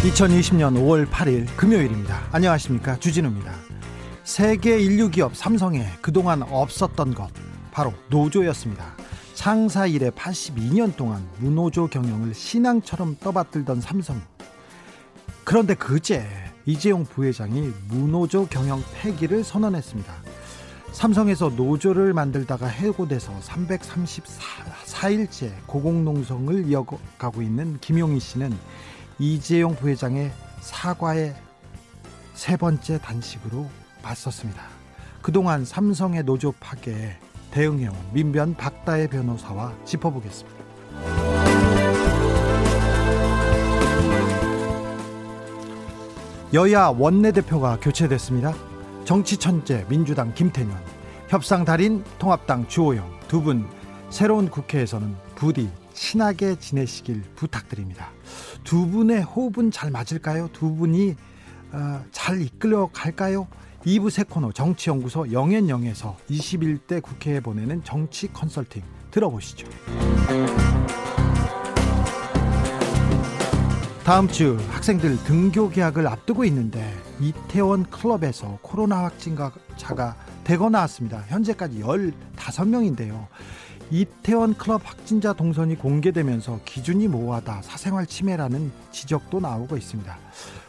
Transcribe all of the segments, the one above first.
(2020년 5월 8일) 금요일입니다. 안녕하십니까? 주진우입니다. 세계 인류 기업 삼성에 그동안 없었던 것 바로 노조였습니다. 창사 이래 82년 동안 무노조 경영을 신앙처럼 떠받들던 삼성. 그런데 그제 이재용 부회장이 무노조 경영 폐기를 선언했습니다. 삼성에서 노조를 만들다가 해고돼서 334일째 고공농성을 이어가고 있는 김용희 씨는 이재용 부회장의 사과의 세 번째 단식으로 맞섰습니다. 그동안 삼성의 노조 파괴에 대응해온 민변 박다혜 변호사와 짚어보겠습니다. 여야 원내대표가 교체됐습니다. 정치 천재 민주당 김태년, 협상 달인 통합당 주호영 두 분 새로운 국회에서는 부디 친하게 지내시길 부탁드립니다. 두 분의 호흡은 잘 맞을까요? 두 분이 어, 잘 이끌어 갈까요? 2부 세 코너 정치연구소 영앤영에서 21대 국회에 보내는 정치 컨설팅 들어보시죠. 다음 주 학생들 등교 계약을 앞두고 있는데 이태원 클럽에서 코로나 확진자가 대거 나왔습니다. 현재까지 15명인데요. 이태원 클럽 확진자 동선이 공개되면서 기준이 모호하다, 사생활 침해라는 지적도 나오고 있습니다.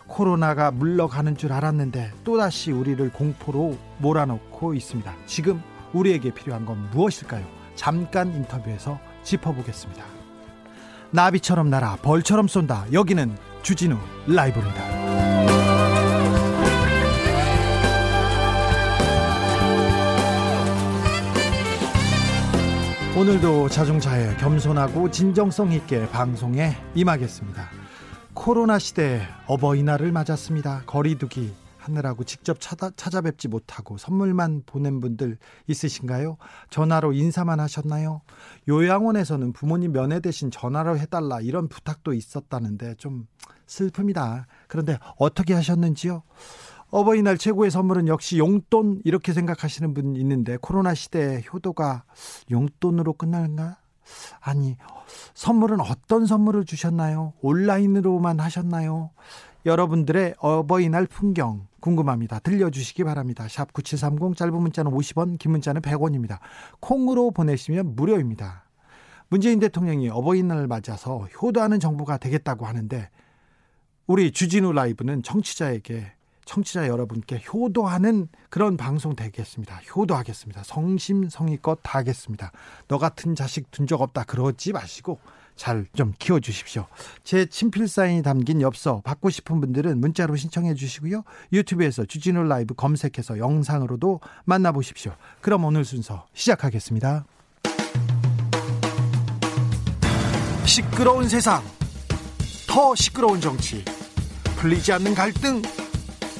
코로나가 물러가는 줄 알았는데 또다시 우리를 공포로 몰아넣고 있습니다. 지금 우리에게 필요한 건 무엇일까요? 잠깐 인터뷰에서 짚어보겠습니다. 나비처럼 날아 벌처럼 쏜다. 여기는 주진우 라이브입니다. 오늘도 자중자애 겸손하고 진정성 있게 방송에 임하겠습니다. 코로나 시대 어버이날을 맞았습니다. 거리두기 하느라고 직접 찾아, 찾아 뵙지 못하고 선물만 보낸 분들 있으신가요? 전화로 인사만 하셨나요? 요양원에서는 부모님 면회 대신 전화로 해달라 이런 부탁도 있었다는데 좀 슬픕니다. 그런데 어떻게 하셨는지요? 어버이날 최고의 선물은 역시 용돈 이렇게 생각하시는 분 있는데 코로나 시대에 효도가 용돈으로 끝나는가? 아니 선물은 어떤 선물을 주셨나요? 온라인으로만 하셨나요? 여러분들의 어버이날 풍경 궁금합니다. 들려주시기 바랍니다. 샵 9730 짧은 문자는 50원 긴 문자는 100원입니다. 콩으로 보내시면 무료입니다. 문재인 대통령이 어버이날을 맞아서 효도하는 정부가 되겠다고 하는데 우리 주진우 라이브는 청취자에게 청취자 여러분께 효도하는 그런 방송 되겠습니다. 효도하겠습니다. 성심성의껏 다 하겠습니다. 너 같은 자식 둔 적 없다 그러지 마시고 잘 좀 키워주십시오. 제 친필 사인이 담긴 엽서 받고 싶은 분들은 문자로 신청해 주시고요. 유튜브에서 주진우 라이브 검색해서 영상으로도 만나보십시오. 그럼 오늘 순서 시작하겠습니다. 시끄러운 세상, 더 시끄러운 정치, 풀리지 않는 갈등,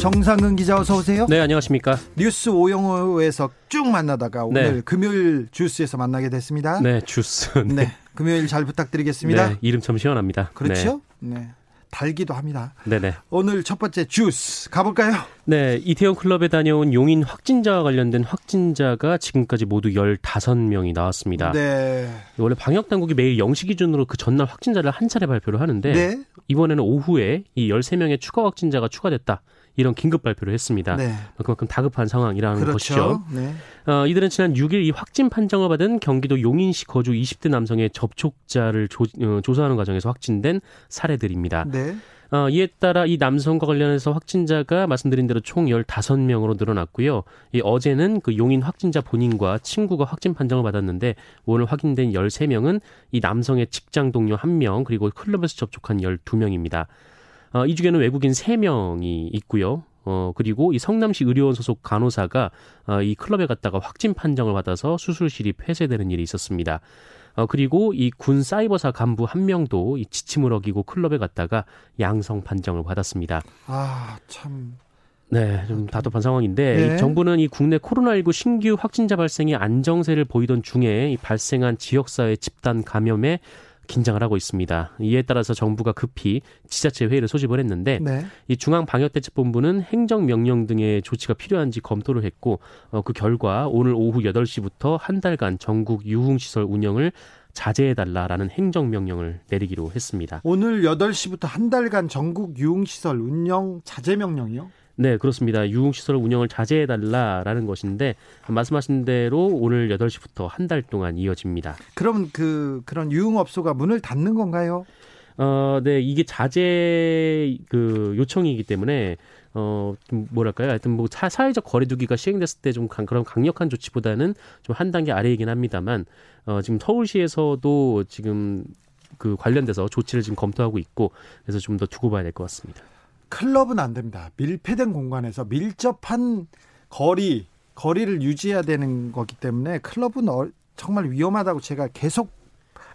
정상근 기자 어서 오세요. 네, 안녕하십니까. 뉴스 오영호에서 쭉 만나다가 오늘 네. 금요일 주스에서 만나게 됐습니다. 네, 주스. 네. 네. 금요일 잘 부탁드리겠습니다. 네, 이름 참 시원합니다. 그렇죠? 네. 네. 달기도 합니다. 네네. 오늘 첫 번째 주스 가볼까요? 네, 이태원 클럽에 다녀온 용인 확진자와 관련된 확진자가 지금까지 모두 15명이 나왔습니다. 네. 원래 방역 당국이 매일 0시 기준으로 그 전날 확진자를 한 차례 발표를 하는데 네. 이번에는 오후에 이 13명의 추가 확진자가 추가됐다. 이런 긴급 발표를 했습니다. 네. 그만큼 다급한 상황이라는 그렇죠. 것이죠. 네. 어, 이들은 지난 6일 이 확진 판정을 받은 경기도 용인시 거주 20대 남성의 접촉자를 조, 어, 조사하는 과정에서 확진된 사례들입니다. 네. 어, 이에 따라 이 남성과 관련해서 확진자가 말씀드린 대로 총 15명으로 늘어났고요. 이 어제는 그 용인 확진자 본인과 친구가 확진 판정을 받았는데 오늘 확인된 13명은 이 남성의 직장 동료 1명 그리고 클럽에서 접촉한 12명입니다. 어, 이 중에는 외국인 3명이 있고요. 어, 그리고 이 성남시 의료원 소속 간호사가 어, 이 클럽에 갔다가 확진 판정을 받아서 수술실이 폐쇄되는 일이 있었습니다. 어, 그리고 이 군 사이버사 간부 한 명도 이 지침을 어기고 클럽에 갔다가 양성 판정을 받았습니다. 아, 참. 네, 좀 답답한 상황인데 네. 정부는 이 국내 코로나19 신규 확진자 발생이 안정세를 보이던 중에 이 발생한 지역사회 집단 감염에 긴장을 하고 있습니다. 이에 따라서 정부가 급히 지자체 회의를 소집을 했는데 네. 이 중앙방역대책본부는 행정명령 등의 조치가 필요한지 검토를 했고 어, 그 결과 오늘 오후 8시부터 한 달간 전국 유흥시설 운영을 자제해달라라는 행정명령을 내리기로 했습니다. 오늘 8시부터 한 달간 전국 유흥시설 운영 자제명령이요? 네, 그렇습니다. 유흥시설 운영을 자제해달라라는 것인데, 말씀하신 대로 오늘 8시부터 한 달 동안 이어집니다. 그럼 그, 그런 유흥업소가 문을 닫는 건가요? 어, 네, 이게 자제 그 요청이기 때문에, 어, 좀 뭐랄까요. 하여튼 뭐 사, 사회적 거리두기가 시행됐을 때 좀 그런 강력한 조치보다는 좀 한 단계 아래이긴 합니다만, 어, 지금 서울시에서도 지금 그 관련돼서 조치를 지금 검토하고 있고, 그래서 좀 더 두고 봐야 될 것 같습니다. 클럽은 안 됩니다. 밀폐된 공간에서 밀접한 거리, 거리를 유지해야 되는 거기 때문에 클럽은 어, 정말 위험하다고 제가 계속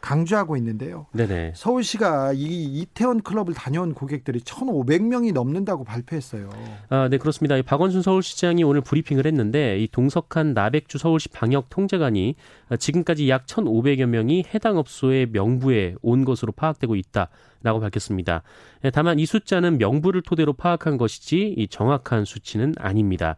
강조하고 있는데요. 네네. 서울시가 이 이태원 클럽을 다녀온 고객들이 1,500명이 넘는다고 발표했어요. 아, 네, 그렇습니다. 박원순 서울시장이 오늘 브리핑을 했는데 이 동석한 나백주 서울시 방역 통제관이 지금까지 약 1,500여 명이 해당 업소의 명부에 온 것으로 파악되고 있다 라고 밝혔습니다. 예, 다만 이 숫자는 명부를 토대로 파악한 것이지 이 정확한 수치는 아닙니다.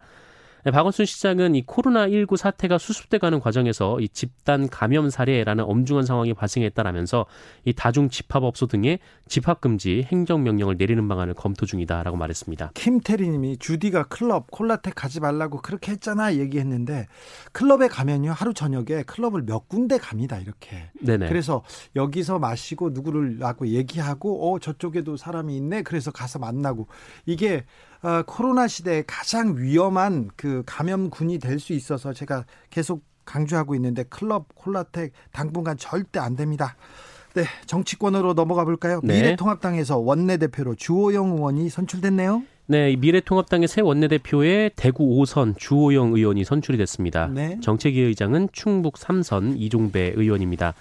네, 박원순 시장은 이 코로나19 사태가 수습돼가는 과정에서 이 집단 감염 사례라는 엄중한 상황이 발생했다라면서 이 다중 집합업소 등의 집합 금지 행정 명령을 내리는 방안을 검토 중이다라고 말했습니다. 김태리님이 주디가 클럽 콜라텍 가지 말라고 그렇게 했잖아 얘기했는데 클럽에 가면요 하루 저녁에 클럽을 몇 군데 갑니다 이렇게. 네네. 그래서 여기서 마시고 누구를 하고 얘기하고 어 저쪽에도 사람이 있네 그래서 가서 만나고 이게 어, 코로나 시대에 가장 위험한 그 감염군이 될 수 있어서 제가 계속 강조하고 있는데 클럽 콜라텍 당분간 절대 안 됩니다. 네, 정치권으로 넘어가 볼까요? 네. 미래통합당에서 원내대표로 주호영 의원이 선출됐네요. 네, 미래통합당의 새 원내대표에 대구 5선 주호영 의원이 선출이 됐습니다. 네. 정책위 의장은 충북 3선 이종배 의원입니다.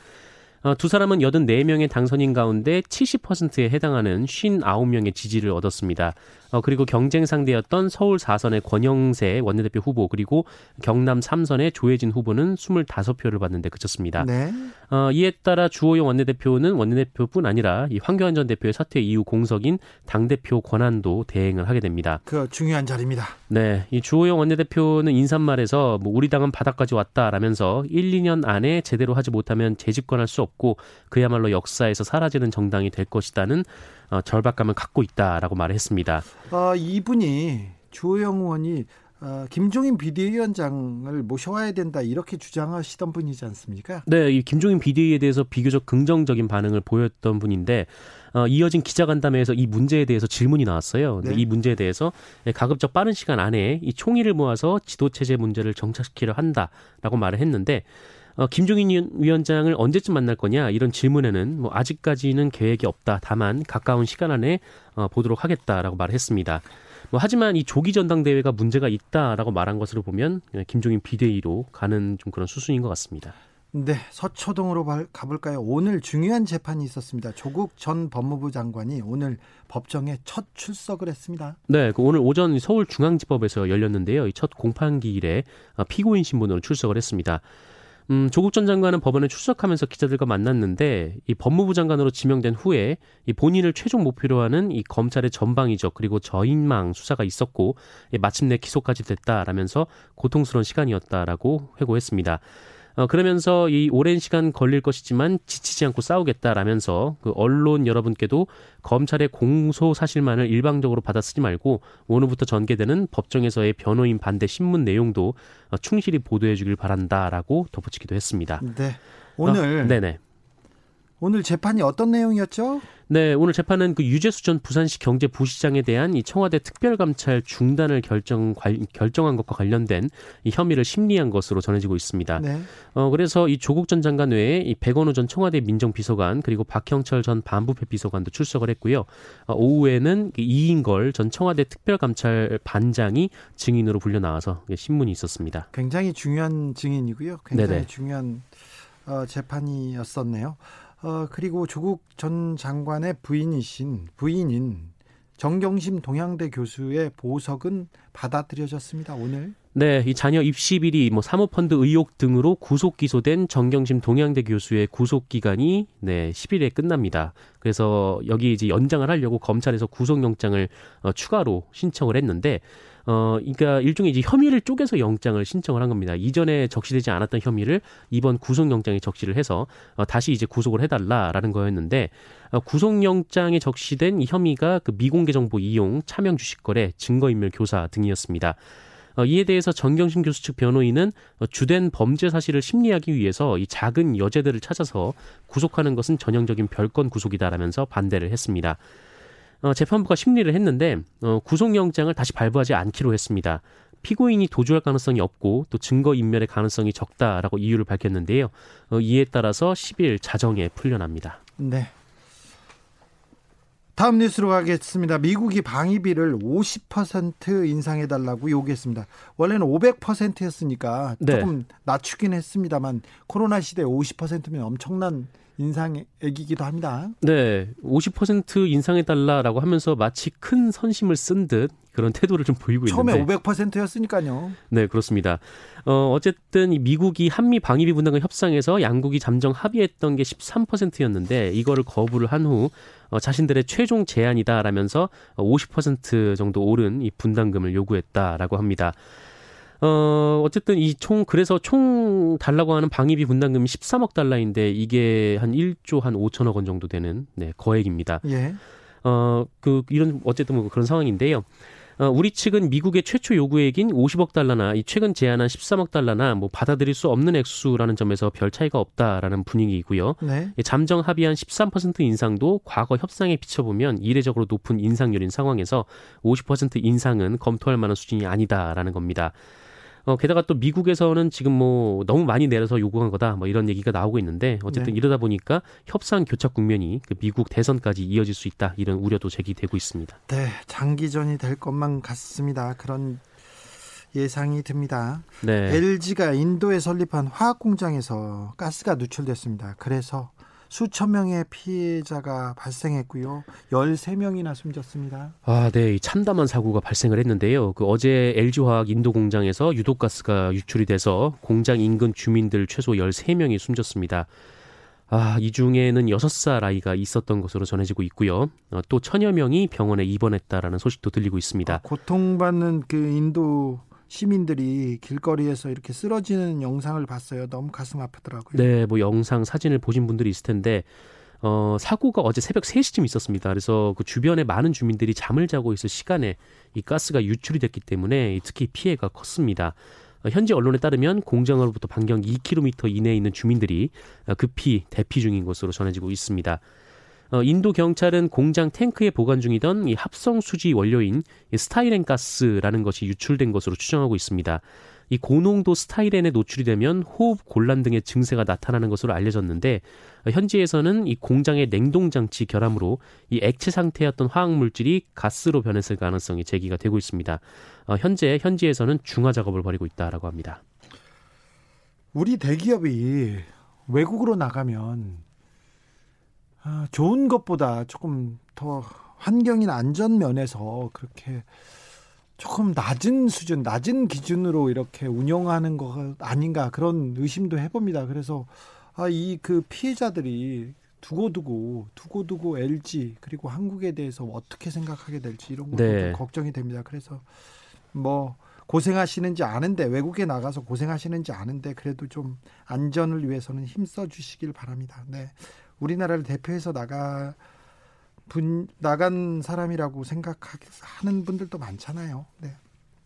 어, 두 사람은 84명의 당선인 가운데 70%에 해당하는 59명의 지지를 얻었습니다. 어, 그리고 경쟁 상대였던 서울 4선의 권영세 원내대표 후보 그리고 경남 3선의 조혜진 후보는 25표를 받는데 그쳤습니다. 네. 어, 이에 따라 주호영 원내대표는 원내대표뿐 아니라 이 황교안 전 대표의 사퇴 이후 공석인 당대표 권한도 대행을 하게 됩니다. 그 중요한 자리입니다. 네. 이 주호영 원내대표는 인사말에서 뭐 우리 당은 바닥까지 왔다라면서 1, 2년 안에 제대로 하지 못하면 재집권할 수 없고 그야말로 역사에서 사라지는 정당이 될 것이다는 어, 절박감을 갖고 있다라고 말했습니다. 어, 이분이 주호영 의원이 어, 김종인 비대위원장을 모셔와야 된다 이렇게 주장하시던 분이지 않습니까? 네, 이 김종인 비대위에 대해서 비교적 긍정적인 반응을 보였던 분인데 어, 이어진 기자간담회에서 이 문제에 대해서 질문이 나왔어요. 네. 이 문제에 대해서 가급적 빠른 시간 안에 이 총의를 모아서 지도 체제 문제를 정착시키려 한다라고 말을 했는데 어, 김종인 위원장을 언제쯤 만날 거냐 이런 질문에는 뭐 아직까지는 계획이 없다. 다만 가까운 시간 안에 어, 보도록 하겠다라고 말했습니다. 뭐 하지만 이 조기 전당대회가 문제가 있다라고 말한 것으로 보면 김종인 비대위로 가는 좀 그런 수순인 것 같습니다. 네, 서초동으로 가볼까요? 오늘 중요한 재판이 있었습니다. 조국 전 법무부 장관이 오늘 법정에 첫 출석을 했습니다. 네, 그 오늘 오전 서울중앙지법에서 열렸는데요. 이 첫 공판기일에 어, 피고인 신분으로 출석을 했습니다. 음, 조국 전 장관은 법원에 출석하면서 기자들과 만났는데 이 법무부 장관으로 지명된 후에 이 본인을 최종 목표로 하는 이 검찰의 전방위적 그리고 저인망 수사가 있었고 예, 마침내 기소까지 됐다라면서 고통스러운 시간이었다라고 회고했습니다. 어, 그러면서 이 오랜 시간 걸릴 것이지만 지치지 않고 싸우겠다라면서 그 언론 여러분께도 검찰의 공소 사실만을 일방적으로 받아 쓰지 말고 오늘부터 전개되는 법정에서의 변호인 반대 신문 내용도 어, 충실히 보도해 주길 바란다라고 덧붙이기도 했습니다. 네. 오늘 어, 네네. 오늘 재판이 어떤 내용이었죠? 네, 오늘 재판은 그 유재수 전 부산시 경제부시장에 대한 이 청와대 특별감찰 중단을 결정 결정한 것과 관련된 이 혐의를 심리한 것으로 전해지고 있습니다. 네. 어 그래서 이 조국 전 장관 외에 이 백원우 전 청와대 민정비서관 그리고 박형철 전 반부패 비서관도 출석을 했고요. 어, 오후에는 이인걸 전 청와대 특별감찰 반장이 증인으로 불려 나와서 신문이 있었습니다. 굉장히 중요한 증인이고요. 굉장히 네네. 중요한 어, 재판이었었네요. 어, 그리고 조국 전 장관의 부인이신 부인인 정경심 동양대 교수의 보석은 받아들여졌습니다. 오늘. 네, 이 자녀 입시 비리, 뭐 사모펀드 의혹 등으로 구속 기소된 정경심 동양대 교수의 구속 기간이 네 10일에 끝납니다. 그래서 여기 이제 연장을 하려고 검찰에서 구속영장을 어, 추가로 신청을 했는데 어, 그러니까 일종의 이제 혐의를 쪼개서 영장을 신청을 한 겁니다. 이전에 적시되지 않았던 혐의를 이번 구속영장에 적시를 해서 어, 다시 이제 구속을 해달라라는 거였는데 어, 구속영장에 적시된 이 혐의가 그 미공개 정보 이용, 차명 주식거래, 증거인멸 교사 등이었습니다. 어, 이에 대해서 정경심 교수 측 변호인은 어, 주된 범죄 사실을 심리하기 위해서 이 작은 여죄들을 찾아서 구속하는 것은 전형적인 별건 구속이다라면서 반대를 했습니다. 어, 재판부가 심리를 했는데 어, 구속영장을 다시 발부하지 않기로 했습니다. 피고인이 도주할 가능성이 없고 또 증거 인멸의 가능성이 적다라고 이유를 밝혔는데요. 어, 이에 따라서 10일 자정에 풀려납니다. 네. 다음 뉴스로 가겠습니다. 미국이 방위비를 50% 인상해달라고 요구했습니다. 원래는 500%였으니까 조금 네. 낮추긴 했습니다만 코로나 시대 50%면 엄청난 인상액이기도 합니다. 네, 50% 인상해달라라고 하면서 마치 큰 선심을 쓴 듯 그런 태도를 좀 보이고 처음에 있는데. 처음에 500%였으니까요. 네, 그렇습니다. 어, 어쨌든 미국이 한미 방위비 분담금 협상에서 양국이 잠정 합의했던 게 13%였는데 이거를 거부를 한 후 어, 자신들의 최종 제안이다라면서 50% 정도 오른 이 분담금을 요구했다라고 합니다. 어, 어쨌든 이 총, 그래서 총 달라고 하는 방위비 분담금이 13억 달러인데 이게 한 1조 한 5천억 원 정도 되는, 네, 거액입니다. 예. 어, 그, 이런, 어쨌든 뭐 그런 상황인데요. 어, 우리 측은 미국의 최초 요구액인 50억 달러나 이 최근 제안한 13억 달러나 뭐 받아들일 수 없는 액수라는 점에서 별 차이가 없다라는 분위기이고요. 네. 잠정 합의한 13% 인상도 과거 협상에 비춰보면 이례적으로 높은 인상률인 상황에서 50% 인상은 검토할 만한 수준이 아니다라는 겁니다. 어, 게다가 또 미국에서는 지금 뭐 너무 많이 내려서 요구한 거다 뭐 이런 얘기가 나오고 있는데 어쨌든 네. 이러다 보니까 협상 교착 국면이 그 미국 대선까지 이어질 수 있다 이런 우려도 제기되고 있습니다. 네, 장기전이 될 것만 같습니다. 그런 예상이 듭니다. 네. LG가 인도에 설립한 화학 공장에서 가스가 누출됐습니다. 그래서 수천 명의 피해자가 발생했고요. 13명이나 숨졌습니다. 아, 네. 참담한 사고가 발생을 했는데요. 그 어제 LG화학 인도 공장에서 유독가스가 유출이 돼서 공장 인근 주민들 최소 13명이 숨졌습니다. 아, 이 중에는 6살 아이가 있었던 것으로 전해지고 있고요. 어, 또 천여 명이 병원에 입원했다라는 소식도 들리고 있습니다. 아, 고통받는 그 인도 시민들이 길거리에서 이렇게 쓰러지는 영상을 봤어요. 너무 가슴 아프더라고요. 네, 뭐 영상, 사진을 보신 분들이 있을 텐데 어, 사고가 어제 새벽 3시쯤 있었습니다. 그래서 그 주변에 많은 주민들이 잠을 자고 있을 시간에 이 가스가 유출이 됐기 때문에 특히 피해가 컸습니다. 어, 현지 언론에 따르면 공장으로부터 반경 2km 이내에 있는 주민들이 급히 대피 중인 것으로 전해지고 있습니다. 어, 인도 경찰은 공장 탱크에 보관 중이던 이 합성 수지 원료인 스타이렌 가스라는 것이 유출된 것으로 추정하고 있습니다. 이 고농도 스타이렌에 노출이 되면 호흡 곤란 등의 증세가 나타나는 것으로 알려졌는데 어, 현지에서는 이 공장의 냉동 장치 결함으로 이 액체 상태였던 화학 물질이 가스로 변했을 가능성이 제기가 되고 있습니다. 어, 현재 현지에서는 중화 작업을 벌이고 있다라고 합니다. 우리 대기업이 외국으로 나가면 아, 좋은 것보다 조금 더 환경이나 안전 면에서 그렇게 조금 낮은 수준, 낮은 기준으로 이렇게 운영하는 것 아닌가 그런 의심도 해봅니다. 그래서 아, 이 그 피해자들이 두고두고 두고두고 LG 그리고 한국에 대해서 어떻게 생각하게 될지 이런 것도 네. 걱정이 됩니다. 그래서 뭐 고생하시는지 아는데 외국에 나가서 고생하시는지 아는데 그래도 좀 안전을 위해서는 힘써 주시길 바랍니다. 네. 우리나라를 대표해서 나가 분 나간 사람이라고 생각하는 분들도 많잖아요. 네.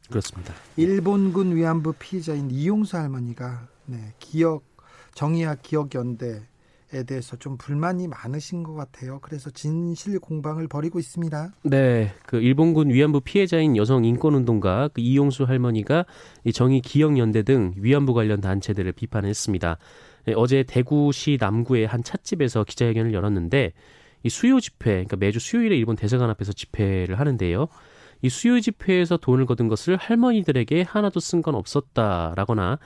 그렇습니다. 일본군 위안부 피해자인 이용수 할머니가 네, 기억 정의학 기억 연대 에 대해서 좀 불만이 많으신 것 같아요. 그래서 진실 공방을 벌이고 있습니다. 네, 그 일본군 위안부 피해자인 여성 인권 운동가 그 이용수 할머니가 이 정의 기억 연대 등 위안부 관련 단체들을 비판했습니다. 네, 어제 대구시 남구의 한 찻집에서 기자회견을 열었는데 이 수요 집회, 그러니까 매주 수요일에 일본 대사관 앞에서 집회를 하는데요. 이 수요 집회에서 돈을 거둔 것을 할머니들에게 하나도 쓴 건 없었다라거나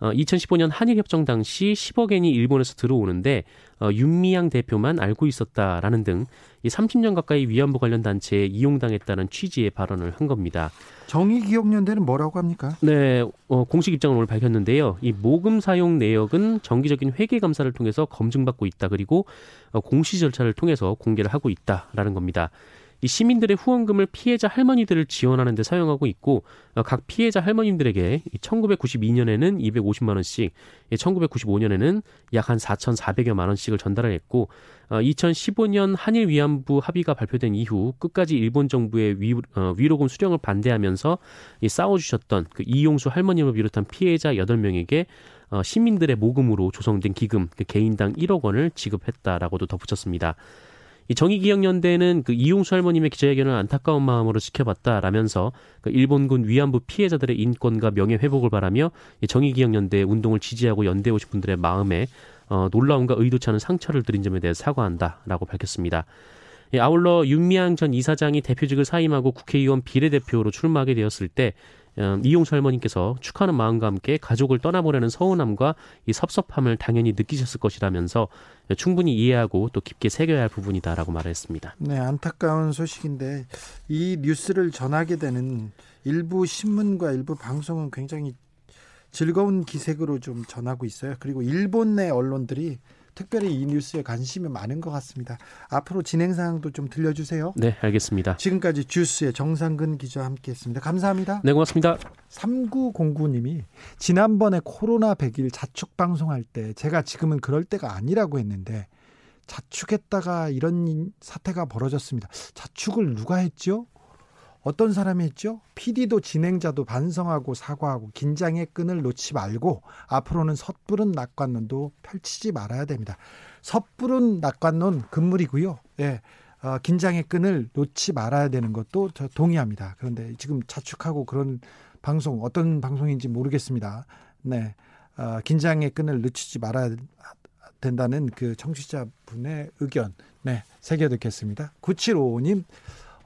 어, 2015년 한일협정 당시 10억 엔이 일본에서 들어오는데 어, 윤미향 대표만 알고 있었다라는 등 이 30년 가까이 위안부 관련 단체에 이용당했다는 취지의 발언을 한 겁니다. 정의기억연대는 뭐라고 합니까? 네, 어, 공식 입장을 오늘 밝혔는데요. 이 모금 사용 내역은 정기적인 회계 감사를 통해서 검증받고 있다. 그리고 어, 공시 절차를 통해서 공개를 하고 있다라는 겁니다. 이 시민들의 후원금을 피해자 할머니들을 지원하는 데 사용하고 있고 어, 각 피해자 할머님들에게 1992년에는 250만 원씩, 1995년에는 약 한 4,400여만 원씩을 전달을 했고 2015년 어, 한일 위안부 합의가 발표된 이후 끝까지 일본 정부의 위, 어, 위로금 수령을 반대하면서 싸워주셨던 그 이용수 할머님을 비롯한 피해자 8명에게 시민들의 모금으로 조성된 기금 그 개인당 1억 원을 지급했다라고도 덧붙였습니다. 이 정의기억연대는 그 이용수 할머님의 기자회견을 안타까운 마음으로 지켜봤다라면서 그 일본군 위안부 피해자들의 인권과 명예 회복을 바라며 이 정의기억연대 운동을 지지하고 연대 오신 분들의 마음에 어, 놀라움과 의도치 않은 상처를 드린 점에 대해 사과한다라고 밝혔습니다. 예, 아울러 윤미향 전 이사장이 대표직을 사임하고 국회의원 비례대표로 출마하게 되었을 때 어, 이용수 할머니께서 축하하는 마음과 함께 가족을 떠나보려는 서운함과 이 섭섭함을 당연히 느끼셨을 것이라면서 충분히 이해하고 또 깊게 새겨야 할 부분이다라고 말했습니다. 네, 안타까운 소식인데 이 뉴스를 전하게 되는 일부 신문과 일부 방송은 굉장히 즐거운 기색으로 좀 전하고 있어요. 그리고 일본 내 언론들이 특별히 이 뉴스에 관심이 많은 것 같습니다. 앞으로 진행 사항도 좀 들려주세요. 네, 알겠습니다. 지금까지 주스의 정상근 기자와 함께했습니다. 감사합니다. 네, 고맙습니다. 3909님이 지난번에 코로나 100일 자축 방송할 때 제가 지금은 그럴 때가 아니라고 했는데 자축했다가 이런 사태가 벌어졌습니다. 자축을 누가 했죠? 어떤 사람이 했죠? PD도 진행자도 반성하고 사과하고 긴장의 끈을 놓지 말고 앞으로는 섣부른 낙관론도 펼치지 말아야 됩니다. 섣부른 낙관론 금물이고요. 예. 어, 긴장의 끈을 놓지 말아야 되는 것도 저 동의합니다. 그런데 지금 자축하고 그런 방송 어떤 방송인지 모르겠습니다. 네. 어, 긴장의 끈을 늦추지 말아야 된다는 그 청취자분의 의견 네, 새겨 듣겠습니다. 9755님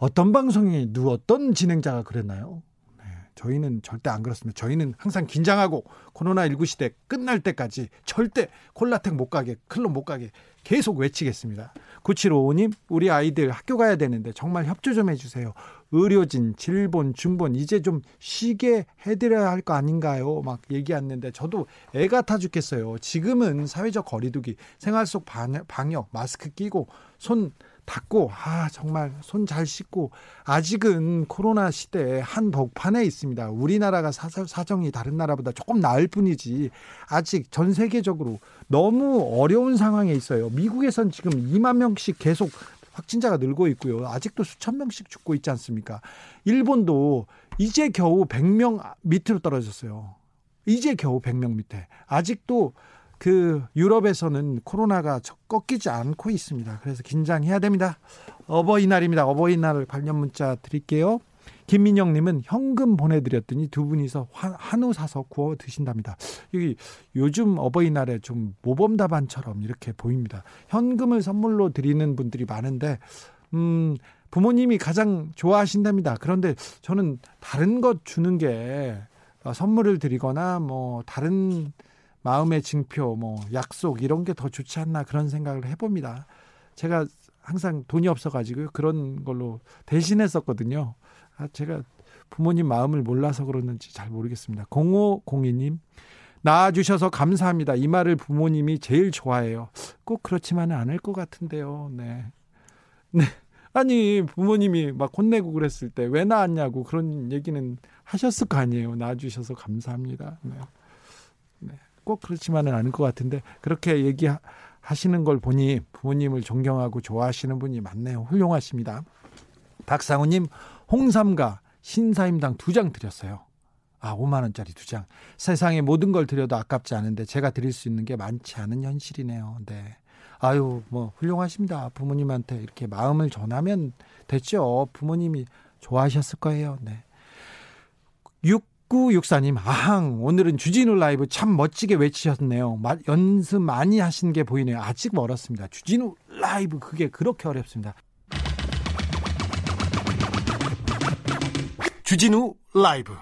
어떤 방송이 누 어떤 진행자가 그랬나요? 네, 저희는 절대 안 그렇습니다. 저희는 항상 긴장하고 코로나19 시대 끝날 때까지 절대 콜라텍 못 가게, 클럽 못 가게 계속 외치겠습니다. 9755님, 우리 아이들 학교 가야 되는데 정말 협조 좀 해주세요. 의료진, 질본, 중본, 이제 좀 쉬게 해드려야 할 거 아닌가요? 막 얘기했는데 저도 애 같아 죽겠어요. 지금은 사회적 거리두기, 생활 속 방역, 마스크 끼고 손 닦고 아 정말 손 잘 씻고 아직은 코로나 시대에 한복판에 있습니다. 우리나라가 사정이 다른 나라보다 조금 나을 뿐이지 아직 전 세계적으로 너무 어려운 상황에 있어요. 미국에선 지금 2만 명씩 계속 확진자가 늘고 있고요. 아직도 수천 명씩 죽고 있지 않습니까? 일본도 이제 겨우 100명 밑으로 떨어졌어요. 이제 겨우 100명 밑에. 아직도 그 유럽에서는 코로나가 꺾이지 않고 있습니다. 그래서 긴장해야 됩니다. 어버이날입니다. 어버이날 관련 문자 드릴게요. 김민영님은 현금 보내드렸더니 두 분이서 한우 사서 구워 드신답니다. 여기 요즘 어버이날에 좀 모범 답안처럼 이렇게 보입니다. 현금을 선물로 드리는 분들이 많은데, 음, 부모님이 가장 좋아하신답니다. 그런데 저는 다른 것 주는 게 어, 선물을 드리거나 뭐 다른 마음의 징표, 뭐 약속 이런 게 더 좋지 않나 그런 생각을 해봅니다. 제가 항상 돈이 없어가지고 그런 걸로 대신했었거든요. 아, 제가 부모님 마음을 몰라서 그러는지 잘 모르겠습니다. 0502님, 낳아주셔서 감사합니다. 이 말을 부모님이 제일 좋아해요. 꼭 그렇지만은 않을 것 같은데요. 네. 네. 아니 부모님이 막 혼내고 그랬을 때 왜 낳았냐고 그런 얘기는 하셨을 거 아니에요. 낳아주셔서 감사합니다. 네. 네. 꼭 그렇지만은 않을 것 같은데 그렇게 얘기하시는 걸 보니 부모님을 존경하고 좋아하시는 분이 많네요. 훌륭하십니다. 박상우님 홍삼과 신사임당 두 장 드렸어요. 아, 5만 원짜리 두 장. 세상에 모든 걸 드려도 아깝지 않은데 제가 드릴 수 있는 게 많지 않은 현실이네요. 네. 아유, 뭐 훌륭하십니다. 부모님한테 이렇게 마음을 전하면 됐죠. 부모님이 좋아하셨을 거예요. 네. 6964님, 아항, 오늘은 주진우 라이브 참 멋지게 외치셨네요. 연습 많이 하신 게 보이네요. 아직 멀었습니다. 주진우 라이브, 그게 그렇게 어렵습니다. 주진우 라이브.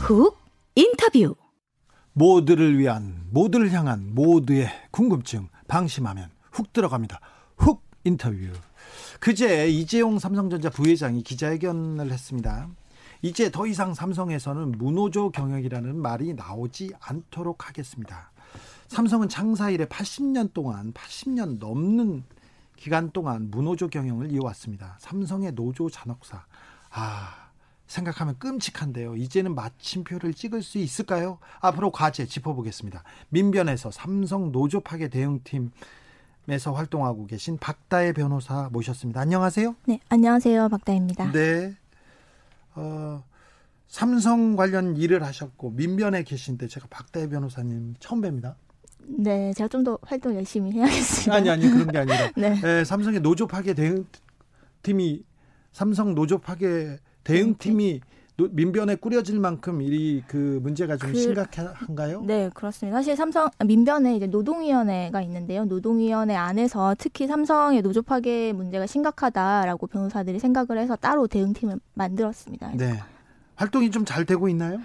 훅 인터뷰 모두를 위한 모두를 향한 모두의 궁금증 방심하면 훅 들어갑니다. 훅 인터뷰. 그제 이재용 삼성전자 부회장이 기자회견을 했습니다. 이제 더 이상 삼성에서는 문호조 경영이라는 말이 나오지 않도록 하겠습니다. 삼성은 창사 이래 80년 동안 80년 넘는 기간 동안 문호조 경영을 이어왔습니다. 삼성의 노조 잔혹사. 아, 생각하면 끔찍한데요. 이제는 마침표를 찍을 수 있을까요? 앞으로 과제 짚어보겠습니다. 민변에서 삼성 노조 파괴 대응팀 에서 활동하고 계신 박다혜 변호사 모셨습니다. 안녕하세요. 네, 안녕하세요. 박다혜입니다. 네. 어, 삼성 관련 일을 하셨고 민변에 계신데 제가 박다혜 변호사님 처음 뵙니다. 네, 제가 좀 더 활동 열심히 해야겠습니다. 아니 아니 그런 게 아니라 네. 네 삼성의 노조 파괴 대응 팀이 삼성 노조 파괴 대응팀이 민변에 꾸려질 만큼 이 그 문제가 좀 그, 심각한가요? 네, 그렇습니다. 사실 삼성 민변에 이제 노동위원회가 있는데요. 노동위원회 안에서 특히 삼성의 노조 파괴 문제가 심각하다라고 변호사들이 생각을 해서 따로 대응팀을 만들었습니다. 네. 활동이 좀 잘 되고 있나요?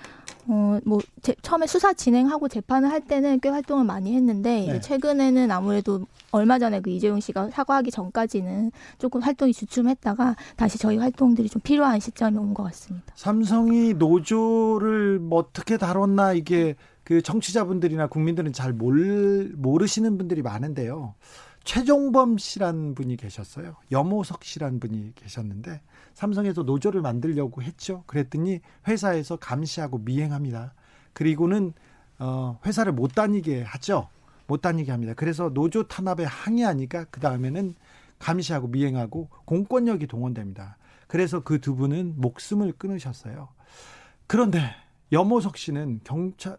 어, 뭐, 제, 처음에 수사 진행하고 재판을 할 때는 꽤 활동을 많이 했는데, 네. 최근에는 아무래도 얼마 전에 그 이재용 씨가 사과하기 전까지는 조금 활동이 주춤했다가 다시 저희 활동들이 좀 필요한 시점이 온 것 같습니다. 삼성이 노조를 뭐 어떻게 다뤘나 이게 그 정치자분들이나 국민들은 잘 몰, 모르시는 분들이 많은데요. 최종범 씨란 분이 계셨어요. 염호석 씨란 분이 계셨는데 삼성에서 노조를 만들려고 했죠. 그랬더니 회사에서 감시하고 미행합니다. 그리고는 어 회사를 못 다니게 하죠. 못 다니게 합니다. 그래서 노조 탄압에 항의하니까 그 다음에는 감시하고 미행하고 공권력이 동원됩니다. 그래서 그 두 분은 목숨을 끊으셨어요. 그런데 염호석 씨는 경찰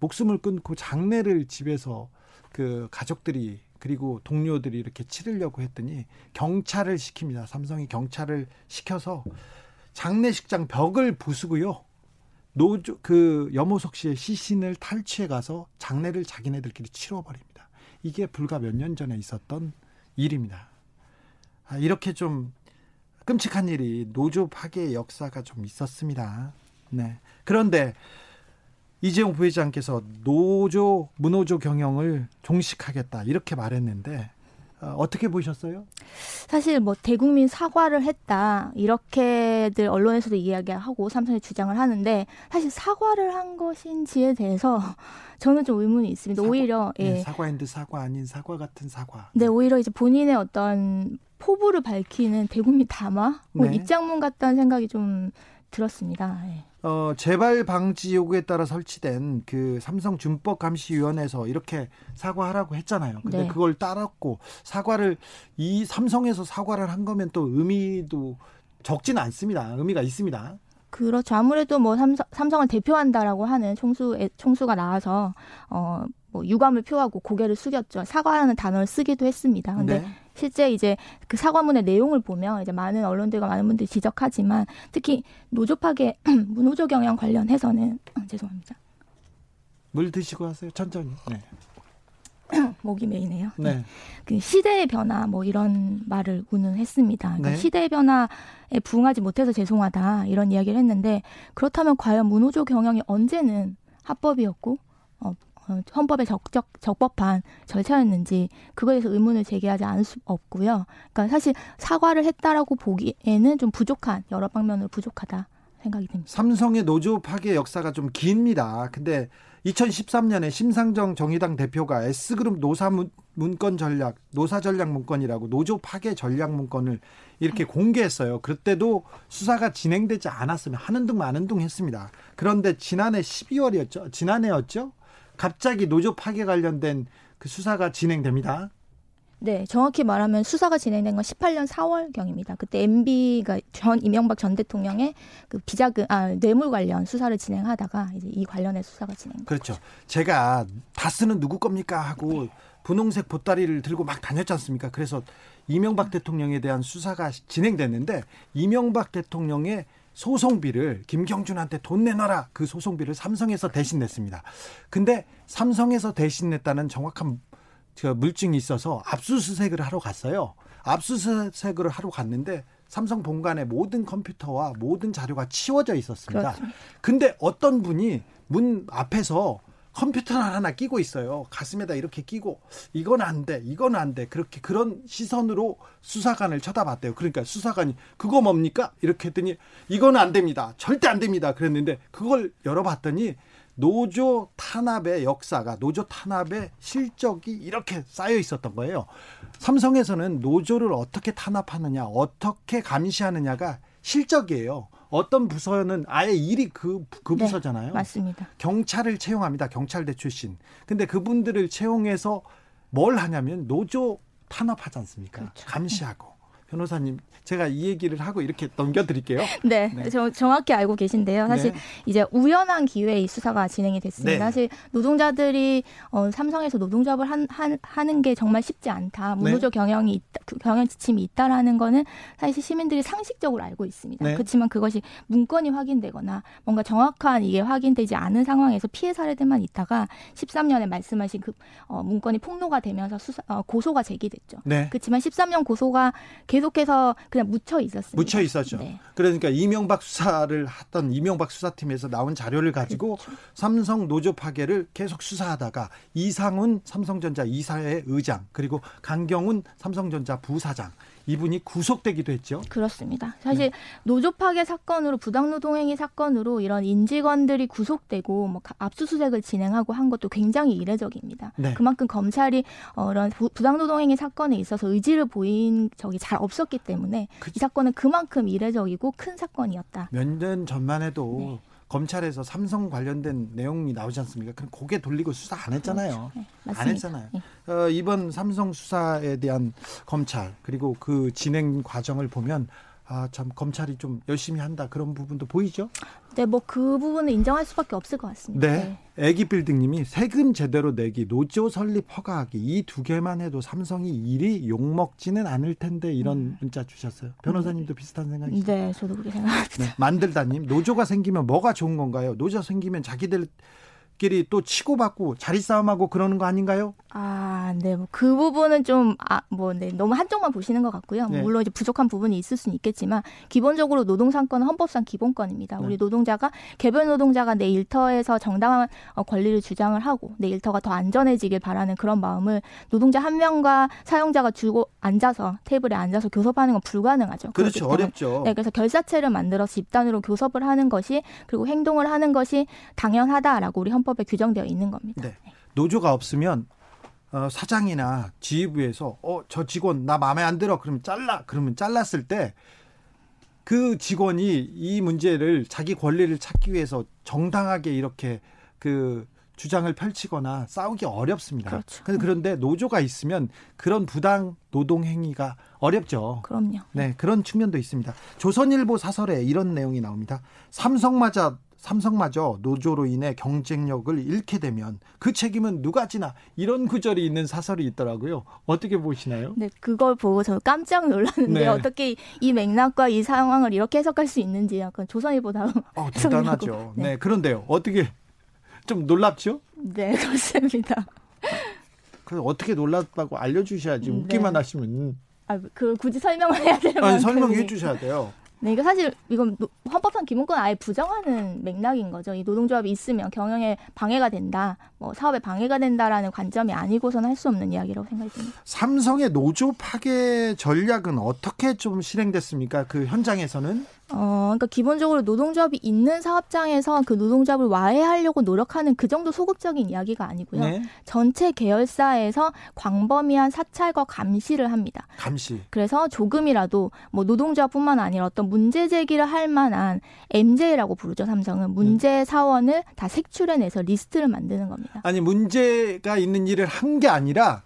목숨을 끊고 장례를 집에서 그 가족들이 그리고 동료들이 이렇게 치르려고 했더니 경찰을 시킵니다. 삼성이 경찰을 시켜서 장례식장 벽을 부수고요. 노조 그 염호석 씨의 시신을 탈취해 가서 장례를 자기네들끼리 치러버립니다. 이게 불과 몇 년 전에 있었던 일입니다. 아, 이렇게 좀 끔찍한 일이 노조 파괴 역사가 좀 있었습니다. 네. 그런데 이재용 부회장께서 노조 무노조 경영을 종식하겠다 이렇게 말했는데 어, 어떻게 보셨어요? 사실 뭐 대국민 사과를 했다 이렇게들 언론에서도 이야기하고 삼성이 주장을 하는데 사실 사과를 한 것인지에 대해서 저는 좀 의문이 있습니다. 사과, 오히려 예. 네, 사과인데 사과 아닌 사과 같은 사과. 네, 오히려 이제 본인의 어떤 포부를 밝히는 대국민 담화, 뭐 네. 입장문 같다는 생각이 좀 들었습니다. 네. 어, 재발 방지 요구에 따라 설치된 그 삼성 준법 감시위원회에서 이렇게 사과하라고 했잖아요. 근데 네. 그걸 따랐고 사과를 이 삼성에서 사과를 한 거면 또 의미도 적지는 않습니다. 의미가 있습니다. 그렇죠. 아무래도 뭐 삼성, 삼성을 대표한다라고 하는 총수 총수가 나와서 어 뭐 유감을 표하고 고개를 숙였죠. 사과라는 단어를 쓰기도 했습니다. 근데 네. 실제 이제 그 사과문의 내용을 보면 이제 많은 언론들과 많은 분들이 지적하지만 특히 노조 파괴 무노조 경영 관련해서는 어, 죄송합니다. 물 드시고 하세요. 천천히. 네. 목이 메이네요. 네. 그 시대의 변화 뭐 이런 말을 운운했습니다. 그러니까 네. 시대의 변화에 부응하지 못해서 죄송하다 이런 이야기를 했는데 그렇다면 과연 무노조 경영이 언제는 합법이었고 어, 어, 헌법에 적적 적법한 절차였는지 그거에 대해서 의문을 제기하지 않을 수 없고요. 그러니까 사실 사과를 했다라고 보기에는 좀 부족한 여러 방면으로 부족하다 생각이 듭니다. 삼성의 노조 파괴 역사가 좀 깁니다. 근데 2013년에 심상정 정의당 대표가 S그룹 노사 문건 전략, 노사 전략 문건이라고 노조 파괴 전략 문건을 이렇게 공개했어요. 그때도 수사가 진행되지 않았으면 하는 둥 마는 둥 했습니다. 그런데 지난해 12월이었죠. 지난해였죠. 갑자기 노조 파괴 관련된 그 수사가 진행됩니다. 네, 정확히 말하면 수사가 진행된 건 18년 4월 경입니다. 그때 MB가 전 이명박 전 대통령의 그 비자금 아 뇌물 관련 수사를 진행하다가 이제 이 관련의 수사가 진행. 그렇죠. 제가 다스는 누구 겁니까 하고 네. 분홍색 보따리를 들고 막 다녔지 않습니까? 그래서 이명박 대통령에 대한 수사가 진행됐는데 이명박 대통령의 소송비를 김경준한테 돈 내놔라 그 소송비를 삼성에서 대신 냈습니다. 근데 삼성에서 대신 냈다는 정확한 그 물증이 있어서 압수수색을 하러 갔어요. 압수수색을 하러 갔는데 삼성 본관의 모든 컴퓨터와 모든 자료가 치워져 있었습니다. 그렇죠. 근데 어떤 분이 문 앞에서 컴퓨터를 하나 끼고 있어요. 가슴에다 이렇게 끼고 이건 안 돼, 이건 안 돼. 그렇게 그런 시선으로 수사관을 쳐다봤대요. 그러니까 수사관이 그거 뭡니까? 이렇게 했더니 이건 안 됩니다. 절대 안 됩니다. 그랬는데 그걸 열어봤더니 노조 탄압의 역사가 노조 탄압의 실적이 이렇게 쌓여 있었던 거예요. 삼성에서는 노조를 어떻게 탄압하느냐, 어떻게 감시하느냐가 실적이에요. 어떤 부서는 아예 일이 그, 그 네, 부서잖아요. 맞습니다. 경찰을 채용합니다. 경찰대 출신. 근데 그분들을 채용해서 뭘 하냐면 노조 탄압하지 않습니까? 그렇죠. 감시하고. 변호사님 제가 이 얘기를 하고 이렇게 넘겨드릴게요. 네, 네. 저, 정확히 알고 계신데요. 사실 네. 이제 우연한 기회에 이 수사가 진행이 됐습니다. 네. 사실 노동자들이 어, 삼성에서 노동조합을 한, 한, 하는 게 정말 쉽지 않다. 무노조 네. 경영이 있다, 그 경영 지침이 있다라는 거는 사실 시민들이 상식적으로 알고 있습니다. 네. 그렇지만 그것이 문건이 확인되거나 뭔가 정확한 이게 확인되지 않은 상황에서 피해 사례들만 있다가 13년에 말씀하신 그 어, 문건이 폭로가 되면서 수사, 어, 고소가 제기됐죠. 네. 그렇지만 13년 고소가 계속 해서 그냥 묻혀 있었습니다. 묻혀 있었죠. 네. 그러니까 이명박 수사를 했던 이명박 수사팀에서 나온 자료를 가지고 그렇죠. 삼성 노조 파괴를 계속 수사하다가 이상훈 삼성전자 이사회 의장 그리고 강경훈 삼성전자 부사장 이분이 구속되기도 했죠. 그렇습니다. 사실 네. 노조 파괴 사건으로 부당노동행위 사건으로 이런 인직원들이 구속되고 뭐 압수수색을 진행하고 한 것도 굉장히 이례적입니다. 네. 그만큼 검찰이 어, 이런 부당노동행위 사건에 있어서 의지를 보인 적이 잘 없었기 때문에 그... 이 사건은 그만큼 이례적이고 큰 사건이었다. 몇 년 전만 해도 네. 검찰에서 삼성 관련된 내용이 나오지 않습니까? 그럼 고개 돌리고 수사 안 했잖아요. 그렇죠. 네, 안 했잖아요. 네. 어, 이번 삼성 수사에 대한 검찰 그리고 그 진행 과정을 보면 아, 참 검찰이 좀 열심히 한다 그런 부분도 보이죠? 네, 뭐 그 부분은 인정할 수밖에 없을 것 같습니다. 네. 네. 애기 빌딩님이 세금 제대로 내기, 노조 설립 허가하기 이 두 개만 해도 삼성이 일이 욕 먹지는 않을 텐데 이런 음. 문자 주셨어요. 변호사님도 비슷한 생각이시죠? 네, 저도 그렇게 생각합니다. 네, 만들다님 노조가 생기면 뭐가 좋은 건가요? 노조 생기면 자기들 끼리 또 치고받고 자리 싸움하고 그러는 거 아닌가요? 아, 네. 뭐 그 부분은 좀, 아, 뭐, 네. 너무 한쪽만 보시는 것 같고요. 네. 물론 이제 부족한 부분이 있을 수는 있겠지만, 기본적으로 노동상권은 헌법상 기본권입니다. 네. 우리 노동자가, 개별 노동자가 내 일터에서 정당한 어, 권리를 주장을 하고, 내 일터가 더 안전해지길 바라는 그런 마음을 노동자 한 명과 사용자가 주고 앉아서, 테이블에 앉아서 교섭하는 건 불가능하죠. 그렇죠. 어렵죠. 네. 그래서 결사체를 만들어서 집단으로 교섭을 하는 것이, 그리고 행동을 하는 것이 당연하다라고 우리 헌법 에 규정되어 있는 겁니다. 네. 노조가 없으면 어, 사장이나 지휘부에서 어 저 직원 나 마음에 안 들어 그러면 잘라 그러면 잘랐을 때 그 직원이 이 문제를 자기 권리를 찾기 위해서 정당하게 이렇게 그 주장을 펼치거나 싸우기 어렵습니다. 그렇죠. 그런데 노조가 있으면 그런 부당 노동 행위가 어렵죠. 그럼요. 네, 그런 측면도 있습니다. 조선일보 사설에 이런 내용이 나옵니다. 삼성마저 삼성마저 노조로 인해 경쟁력을 잃게 되면 그 책임은 누가 지나 이런 구절이 있는 사설이 있더라고요. 어떻게 보시나요? 네, 그걸 보고 저 깜짝 놀랐는데 네. 어떻게 이 맥락과 이 상황을 이렇게 해석할 수 있는지 약간 조선일보다 어, 대단하죠. 네. 네, 그런데요. 어떻게 좀 놀랍죠? 네, 그렇습니다. 그 어떻게 놀랍다고 알려주셔야지 웃기만 네. 하시면. 아, 그 굳이 설명을 해야 되는 아니, 설명해 주셔야 돼요. 네, 이거 사실 이건 헌법상 기본권 아예 부정하는 맥락인 거죠. 이 노동조합이 있으면 경영에 방해가 된다, 뭐 사업에 방해가 된다라는 관점이 아니고서는 할 수 없는 이야기라고 생각이 듭니다. 삼성의 노조 파괴 전략은 어떻게 좀 실행됐습니까? 그 현장에서는? 어, 그러니까 기본적으로 노동조합이 있는 사업장에서 그 노동조합을 와해하려고 노력하는 그 정도 소극적인 이야기가 아니고요. 네. 전체 계열사에서 광범위한 사찰과 감시를 합니다. 감시. 그래서 조금이라도 뭐 노동조합뿐만 아니라 어떤 문제 제기를 할 만한 MJ라고 부르죠. 삼성은 문제 네. 사원을 다 색출해내서 리스트를 만드는 겁니다. 아니 문제가 있는 일을 한 게 아니라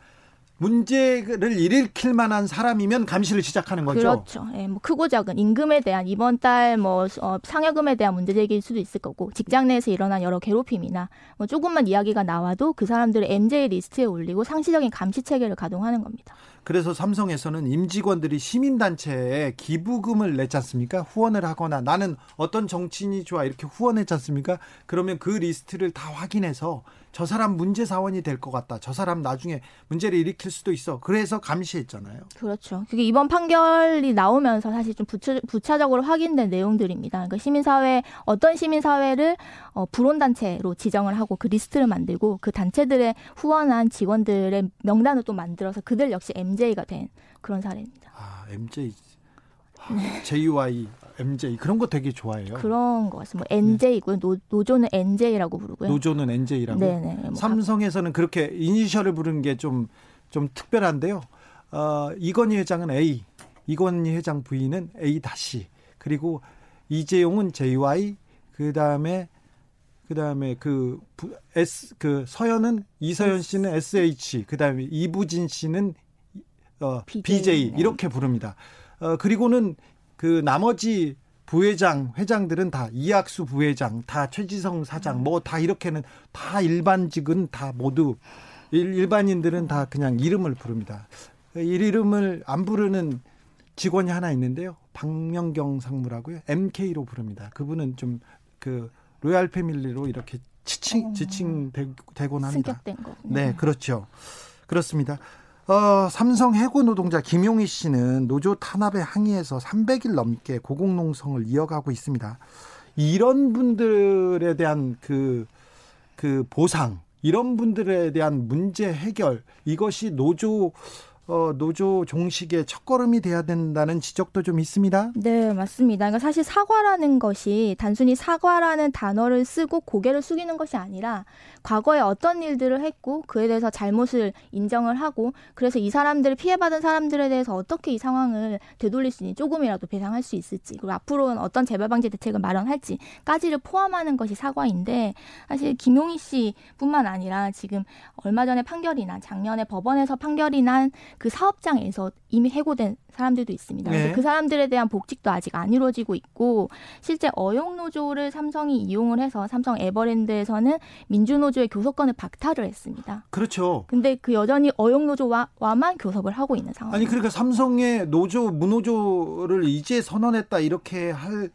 문제를 일으킬 만한 사람이면 감시를 시작하는 거죠. 그렇죠. 예, 뭐 크고 작은 임금에 대한 이번 달뭐 어, 상여금에 대한 문제 제기일 수도 있을 거고 직장 내에서 일어난 여러 괴롭힘이나 뭐 조금만 이야기가 나와도 그 사람들을 MJ 리스트에 올리고 상시적인 감시 체계를 가동하는 겁니다. 그래서 삼성에서는 임직원들이 시민단체에 기부금을 냈지 않습니까? 후원을 하거나 나는 어떤 정치인이 좋아 이렇게 후원했지 않습니까? 그러면 그 리스트를 다 확인해서 저 사람 문제 사원이 될 것 같다. 저 사람 나중에 문제를 일으킬 수도 있어. 그래서 감시했잖아요. 그렇죠. 그게 이번 판결이 나오면서 사실 좀 부차, 부차적으로 확인된 내용들입니다. 그러니까 시민사회 어떤 시민사회를 어, 불온단체로 지정을 하고 그 리스트를 만들고 그 단체들의 후원한 직원들의 명단을 또 만들어서 그들 역시 MJ가 된 그런 사례입니다. 아 MJ 네. JY MJ 그런 거 되게 좋아해요. 그런 거 같습니다. 뭐 NJ고요. 네. 노, 노조는 NJ라고 부르고요. 노조는 NJ라고. 네네. 뭐 삼성에서는 그렇게 이니셜을 부르는 게 좀 좀 특별한데요. 어, 이건희 회장은 A, 이건희 회장 부인은 A 다시 그리고 이재용은 JY 그 다음에 그 다음에 그 S 그 서현은 이서현 씨는 SH 그 다음에 이부진 씨는 어, BJ, BJ 이렇게 부릅니다. 어, 그리고는 그 나머지 부회장, 회장들은 다 이학수 부회장, 다 최지성 사장, 뭐 다 이렇게는 다 일반직은 다 모두 일, 반인들은다 그냥 이름을 부릅니다. 이 이름을 안 부르는 직원이 하나 있는데요. 박명경 상무라고요. MK로 부릅니다. 그분은 좀 그 로얄 패밀리로 이렇게 지칭 어. 지칭되곤 합니다. 네, 그렇죠. 그렇습니다. 어, 삼성 해고 노동자 김용희 씨는 노조 탄압에 항의해서 300일 넘게 고공농성을 이어가고 있습니다. 이런 분들에 대한 그, 그 보상, 이런 분들에 대한 문제 해결, 이것이 노조 어, 노조 종식의 첫걸음이 돼야 된다는 지적도 좀 있습니다. 네, 맞습니다. 그러니까 사실 사과라는 것이 단순히 사과라는 단어를 쓰고 고개를 숙이는 것이 아니라 과거에 어떤 일들을 했고 그에 대해서 잘못을 인정을 하고 그래서 이 사람들을 피해받은 사람들에 대해서 어떻게 이 상황을 되돌릴 수 있니 조금이라도 배상할 수 있을지 그리고 앞으로는 어떤 재발 방지 대책을 마련할지까지를 포함하는 것이 사과인데 사실 김용희 씨뿐만 아니라 지금 얼마 전에 판결이 난 작년에 법원에서 판결이 난 그 사업장에서 이미 해고된 사람들도 있습니다. 네. 그 사람들에 대한 복직도 아직 안 이루어지고 있고 실제 어용 노조를 삼성이 이용을 해서 삼성 에버랜드에서는 민주 노조의 교섭권을 박탈을 했습니다. 그렇죠. 근데 그 여전히 어용 노조와만 교섭을 하고 있는 상황. 아니 그러니까 삼성의 노조 무노조를 이제 선언했다 이렇게 할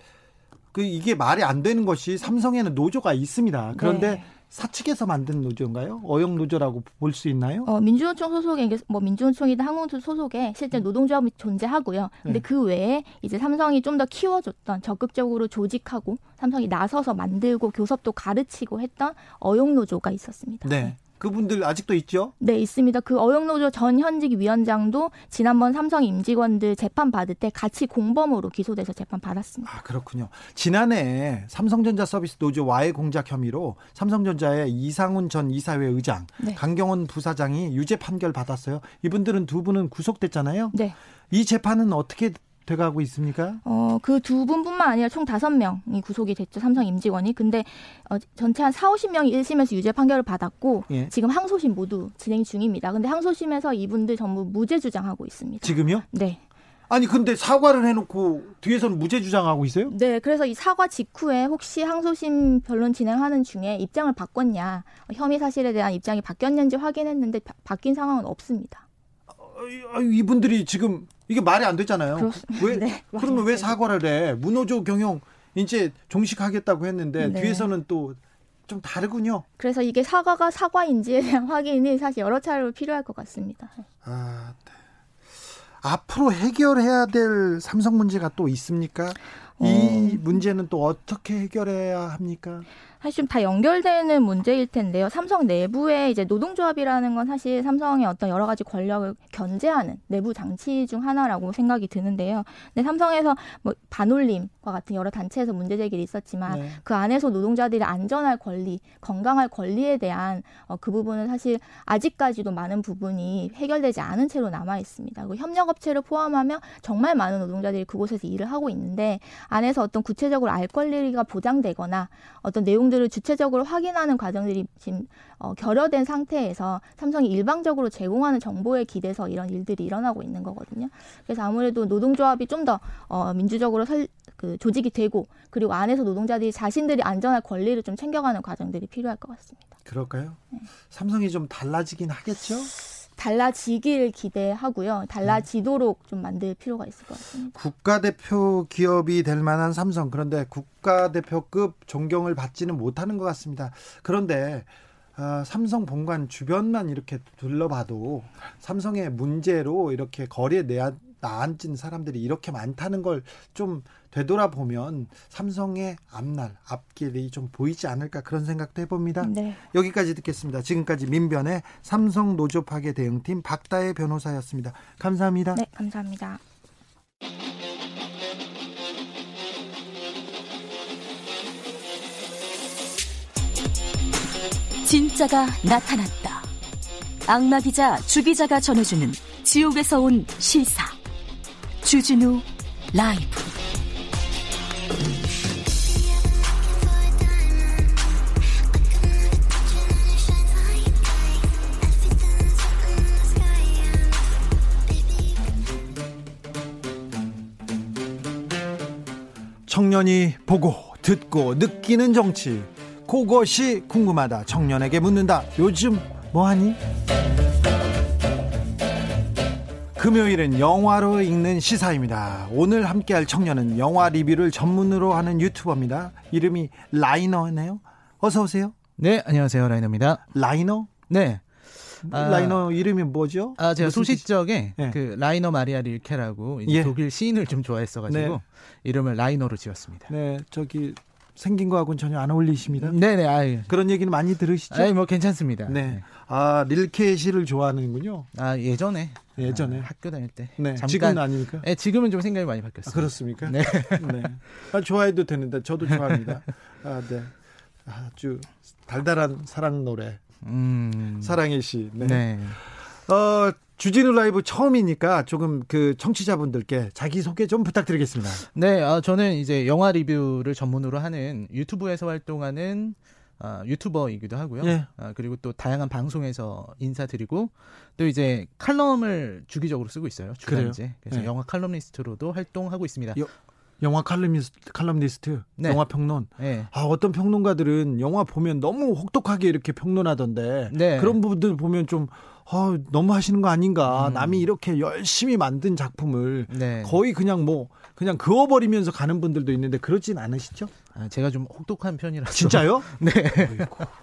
그 이게 말이 안 되는 것이 삼성에는 노조가 있습니다. 그런데 네. 사측에서 만든 노조인가요? 어용 노조라고 볼 수 있나요? 어, 민주노총 소속에 뭐 민주노총이든 항공노조 소속에 실제 음. 노동조합이 존재하고요. 근데 네. 그 외에 이제 삼성이 좀 더 키워줬던 적극적으로 조직하고 삼성이 나서서 만들고 교섭도 가르치고 했던 어용 노조가 있었습니다. 네. 그분들 아직도 있죠? 네, 있습니다. 그 어영노조 전 현직 위원장도 지난번 삼성 임직원들 재판 받을 때 같이 공범으로 기소돼서 재판 받았습니다. 아, 그렇군요. 지난해 삼성전자 서비스 노조 와해 공작 혐의로 삼성전자의 이상훈 전 이사회 의장, 네. 강경원 부사장이 유죄 판결 받았어요. 이분들은 두 분은 구속됐잖아요. 네. 이 재판은 어떻게 돼가고 있습니까? 어, 그 두 분뿐만 아니라 총 다섯 명이 구속이 됐죠. 삼성 임직원이. 근데 어, 전체 한 4, 50명이 1심에서 유죄 판결을 받았고 예. 지금 항소심 모두 진행 중입니다. 근데 항소심에서 이분들 전부 무죄 주장하고 있습니다. 지금요? 네. 아니 근데 사과를 해놓고 뒤에서는 무죄 주장하고 있어요? 네, 그래서 이 사과 직후에 혹시 항소심 변론 진행하는 중에 입장을 바꿨냐, 혐의 사실에 대한 입장이 바뀌었는지 확인했는데 바, 바뀐 상황은 없습니다. 어, 이분들이 지금 이게 말이 안 되잖아요. 그렇습니다. 왜 네, 그러면 왜 사과를 해? 문호조 경영 이제 종식하겠다고 했는데 네. 뒤에서는 또 좀 다르군요. 그래서 이게 사과가 사과인지에 대한 확인이 사실 여러 차례로 필요할 것 같습니다. 아, 네. 앞으로 해결해야 될 삼성 문제가 또 있습니까? 이 어... 문제는 또 어떻게 해결해야 합니까? 사실 좀다 연결되는 문제일 텐데요. 삼성 내부에 이제 노동조합이라는 건 사실 삼성의 어떤 여러 가지 권력을 견제하는 내부 장치 중 하나라고 생각이 드는데요. 근데 삼성에서 뭐 반올림과 같은 여러 단체에서 문제 제기를 있었지만 네. 그 안에서 노동자들이 안전할 권리, 건강할 권리에 대한 어, 그 부분은 사실 아직까지도 많은 부분이 해결되지 않은 채로 남아 있습니다. 그 협력업체를 포함하면 정말 많은 노동자들이 그곳에서 일을 하고 있는데 안에서 어떤 구체적으로 알 권리가 보장되거나 어떤 내용들 을 주체적으로 확인하는 과정들이 지금 어, 결여된 상태에서 삼성이 일방적으로 제공하는 정보에 기대서 이런 일들이 일어나고 있는 거거든요. 그래서 아무래도 노동조합이 좀더 어, 민주적으로 설, 그 조직이 되고 그리고 안에서 노동자들이 자신들이 안전할 권리를 좀 챙겨가는 과정들이 필요할 것 같습니다. 그럴까요? 네. 삼성이 좀 달라지긴 하겠죠? 달라지길 기대하고요. 달라지도록 좀 만들 필요가 있을 것 같습니다. 국가대표 기업이 될 만한 삼성 그런데 국가대표급 존경을 받지는 못하는 것 같습니다. 그런데 어, 삼성 본관 주변만 이렇게 둘러봐도 삼성의 문제로 이렇게 거리에 내야 나앉은 사람들이 이렇게 많다는 걸 좀 되돌아보면 삼성의 앞날, 앞길이 좀 보이지 않을까 그런 생각도 해봅니다. 네. 여기까지 듣겠습니다. 지금까지 민변의 삼성 노조 파괴 대응팀 박다혜 변호사였습니다. 감사합니다. 네, 감사합니다. 진짜가 나타났다. 악마 기자 주 기자가 전해주는 지옥에서 온 실사. 주진우 라이브. 청년이 보고 듣고 느끼는 정치. 그것이 궁금하다. 청년에게 묻는다. 요즘 뭐하니? 금요일은 영화로 읽는 시사입니다. 오늘 함께할 청년은 영화 리뷰를 전문으로 하는 유튜버입니다. 이름이 라이너네요. 어서 오세요. 네, 안녕하세요. 라이너입니다. 라이너? 네. 아, 라이너 이름이 뭐죠? 아, 제가 소싯적에 네. 그 라이너 마리아 릴케라고 예. 독일 시인을 좀 좋아했어가지고 네. 이름을 라이너로 지었습니다. 네, 저기 생긴 거하고는 전혀 안 어울리십니다. 네네. 아유. 그런 얘기는 많이 들으시죠? 아니, 뭐 괜찮습니다. 네. 네. 아, 릴케 씨를 좋아하는군요. 아, 예전에. 예전에. 아, 학교 다닐 때. 네. 잠깐, 지금은 아닙니까? 네, 지금은 좀 생각이 많이 바뀌었어요. 아, 그렇습니까? 네. 네. 아, 좋아해도 되는데, 저도 좋아합니다. 아, 네. 아주 달달한 사랑 노래. 음. 사랑의 시. 네. 네. 어, 주진우 라이브 처음이니까 조금 그 청취자분들께 자기 소개 좀 부탁드리겠습니다. 네, 어, 저는 이제 영화 리뷰를 전문으로 하는 유튜브에서 활동하는 어, 유튜버이기도 하고요. 예. 어, 그리고 또 다양한 방송에서 인사드리고 또 이제 칼럼을 주기적으로 쓰고 있어요. 주간제. 그래서 예. 영화 칼럼니스트로도 활동하고 있습니다. 여, 영화 칼럼니스트, 칼럼니스트 네. 영화 평론. 네. 아 어떤 평론가들은 영화 보면 너무 혹독하게 이렇게 평론하던데 네. 그런 부분들 보면 좀 어, 너무 하시는 거 아닌가. 음. 남이 이렇게 열심히 만든 작품을 네. 거의 그냥 뭐 그냥 그어버리면서 가는 분들도 있는데 그렇진 않으시죠? 아, 제가 좀 혹독한 편이라서. 진짜요? 네.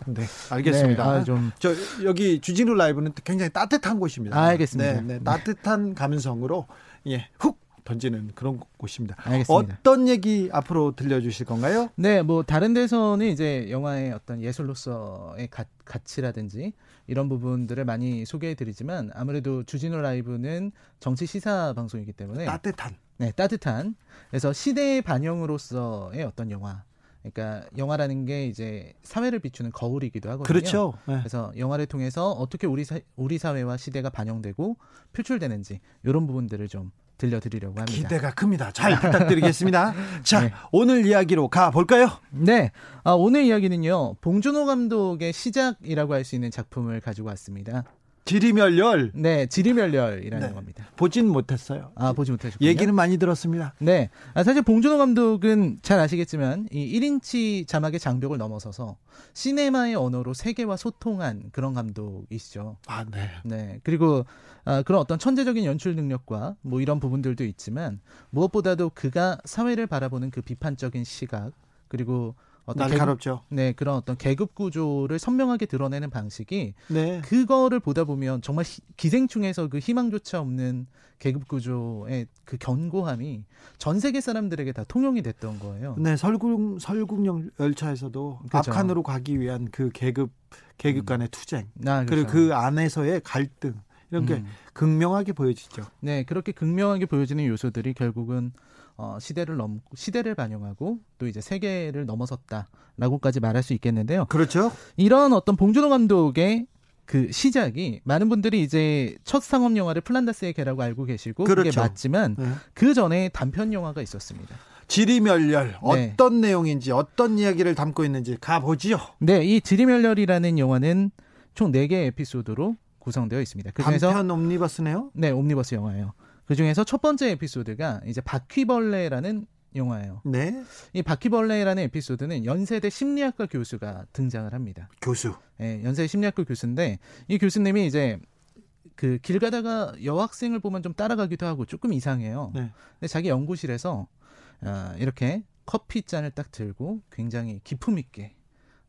네. 알겠습니다. 네, 아, 좀. 저 여기 주진우 라이브는 굉장히 따뜻한 곳입니다. 아, 알겠습니다. 네, 네. 따뜻한 감성으로 예, 훅 던지는 그런 곳입니다. 알겠습니다. 어떤 얘기 앞으로 들려주실 건가요? 네, 뭐 다른 데서는 이제 영화의 어떤 예술로서의 가, 가치라든지 이런 부분들을 많이 소개해드리지만 아무래도 주진우 라이브는 정치 시사 방송이기 때문에 따뜻한, 네, 따뜻한. 그래서 시대의 반영으로서의 어떤 영화. 그러니까 영화라는 게 이제 사회를 비추는 거울이기도 하거든요. 그렇죠. 네. 그래서 영화를 통해서 어떻게 우리 사, 우리 사회와 시대가 반영되고 표출되는지 이런 부분들을 좀 들려드리려고 합니다. 기대가 큽니다. 잘 부탁드리겠습니다. 자, 네. 오늘 이야기로 가 볼까요? 네, 아, 오늘 이야기는요 봉준호 감독의 시작이라고 할 수 있는 작품을 가지고 왔습니다. 지리멸렬. 네, 지리멸렬이라는 네. 겁니다. 보진 못했어요. 아, 보지 못하셨군요. 얘기는 많이 들었습니다. 네. 아, 사실 봉준호 감독은 잘 아시겠지만 이 1인치 자막의 장벽을 넘어서서 시네마의 언어로 세계와 소통한 그런 감독이시죠. 아, 네. 네. 그리고 아, 그런 어떤 천재적인 연출 능력과 뭐 이런 부분들도 있지만 무엇보다도 그가 사회를 바라보는 그 비판적인 시각 그리고 어떤 날카롭죠. 계급, 네, 그런 어떤 계급 구조를 선명하게 드러내는 방식이 네. 그거를 보다 보면 정말 히, 기생충에서 그 희망조차 없는 계급 구조의 그 견고함이 전 세계 사람들에게 다 통용이 됐던 거예요. 네, 설국 설국령 열차에서도 그렇죠. 앞칸으로 가기 위한 그 계급 계급 음. 간의 투쟁 아, 그렇죠. 그리고 그 안에서의 갈등 이런 게 음. 극명하게 보여지죠. 네, 그렇게 극명하게 보여지는 요소들이 결국은 어, 시대를 넘 시대를 반영하고 또 이제 세계를 넘어섰다라고까지 말할 수 있겠는데요. 그렇죠. 이런 어떤 봉준호 감독의 그 시작이 많은 분들이 이제 첫 상업 영화를 플란다스의 개라고 알고 계시고 그렇죠. 그게 맞지만 네. 그 전에 단편 영화가 있었습니다. 지리멸렬 네. 어떤 내용인지 어떤 이야기를 담고 있는지 가보지요. 네, 이 지리멸렬이라는 영화는 총 4개의 에피소드로 구성되어 있습니다. 그중에서 단편 옴니버스네요? 네, 옴니버스 영화예요. 그 중에서 첫 번째 에피소드가 이제 바퀴벌레라는 영화예요. 네. 이 바퀴벌레라는 에피소드는 연세대 심리학과 교수가 등장을 합니다. 교수. 네, 연세대 심리학과 교수인데 이 교수님이 이제 그 길 가다가 여학생을 보면 좀 따라가기도 하고 조금 이상해요. 네. 근데 자기 연구실에서 아, 이렇게 커피 잔을 딱 들고 굉장히 기품 있게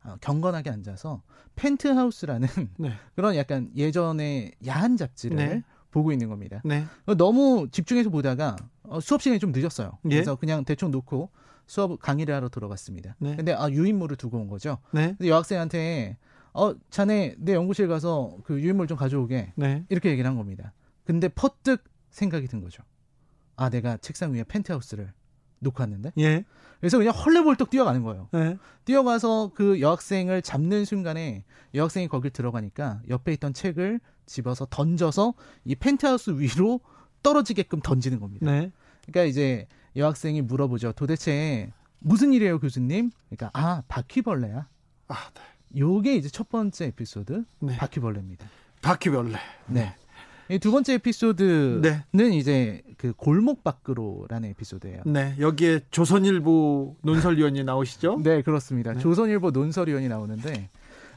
어, 경건하게 앉아서 펜트하우스라는 네. 그런 약간 예전에 야한 잡지를 네. 보고 있는 겁니다. 네. 어, 너무 집중해서 보다가 어, 수업 시간이 좀 늦었어요. 예? 그래서 그냥 대충 놓고 수업 강의를 하러 들어갔습니다. 네. 근데 아 유인물을 두고 온 거죠. 네. 여학생한테 어 자네 내 연구실 가서 그 유인물 좀 가져오게 네. 이렇게 얘기를 한 겁니다. 근데 퍼뜩 생각이 든 거죠. 아 내가 책상 위에 펜트하우스를 놓고 왔는데. 예. 그래서 그냥 헐레벌떡 뛰어가는 거예요. 예. 뛰어가서 그 여학생을 잡는 순간에 여학생이 거길 들어가니까 옆에 있던 책을 집어서 던져서 이 펜트하우스 위로 떨어지게끔 던지는 겁니다. 네. 그러니까 이제 여학생이 물어보죠. 도대체 무슨 일이에요, 교수님? 그러니까 아 바퀴벌레야. 아, 네. 요게 이제 첫 번째 에피소드 네. 바퀴벌레입니다. 바퀴벌레. 네. 이두 번째 에피소드는 네. 이제 그 골목 밖으로라는 에피소드예요. 네, 여기에 조선일보 논설위원이 나오시죠? 네, 그렇습니다. 네. 조선일보 논설위원이 나오는데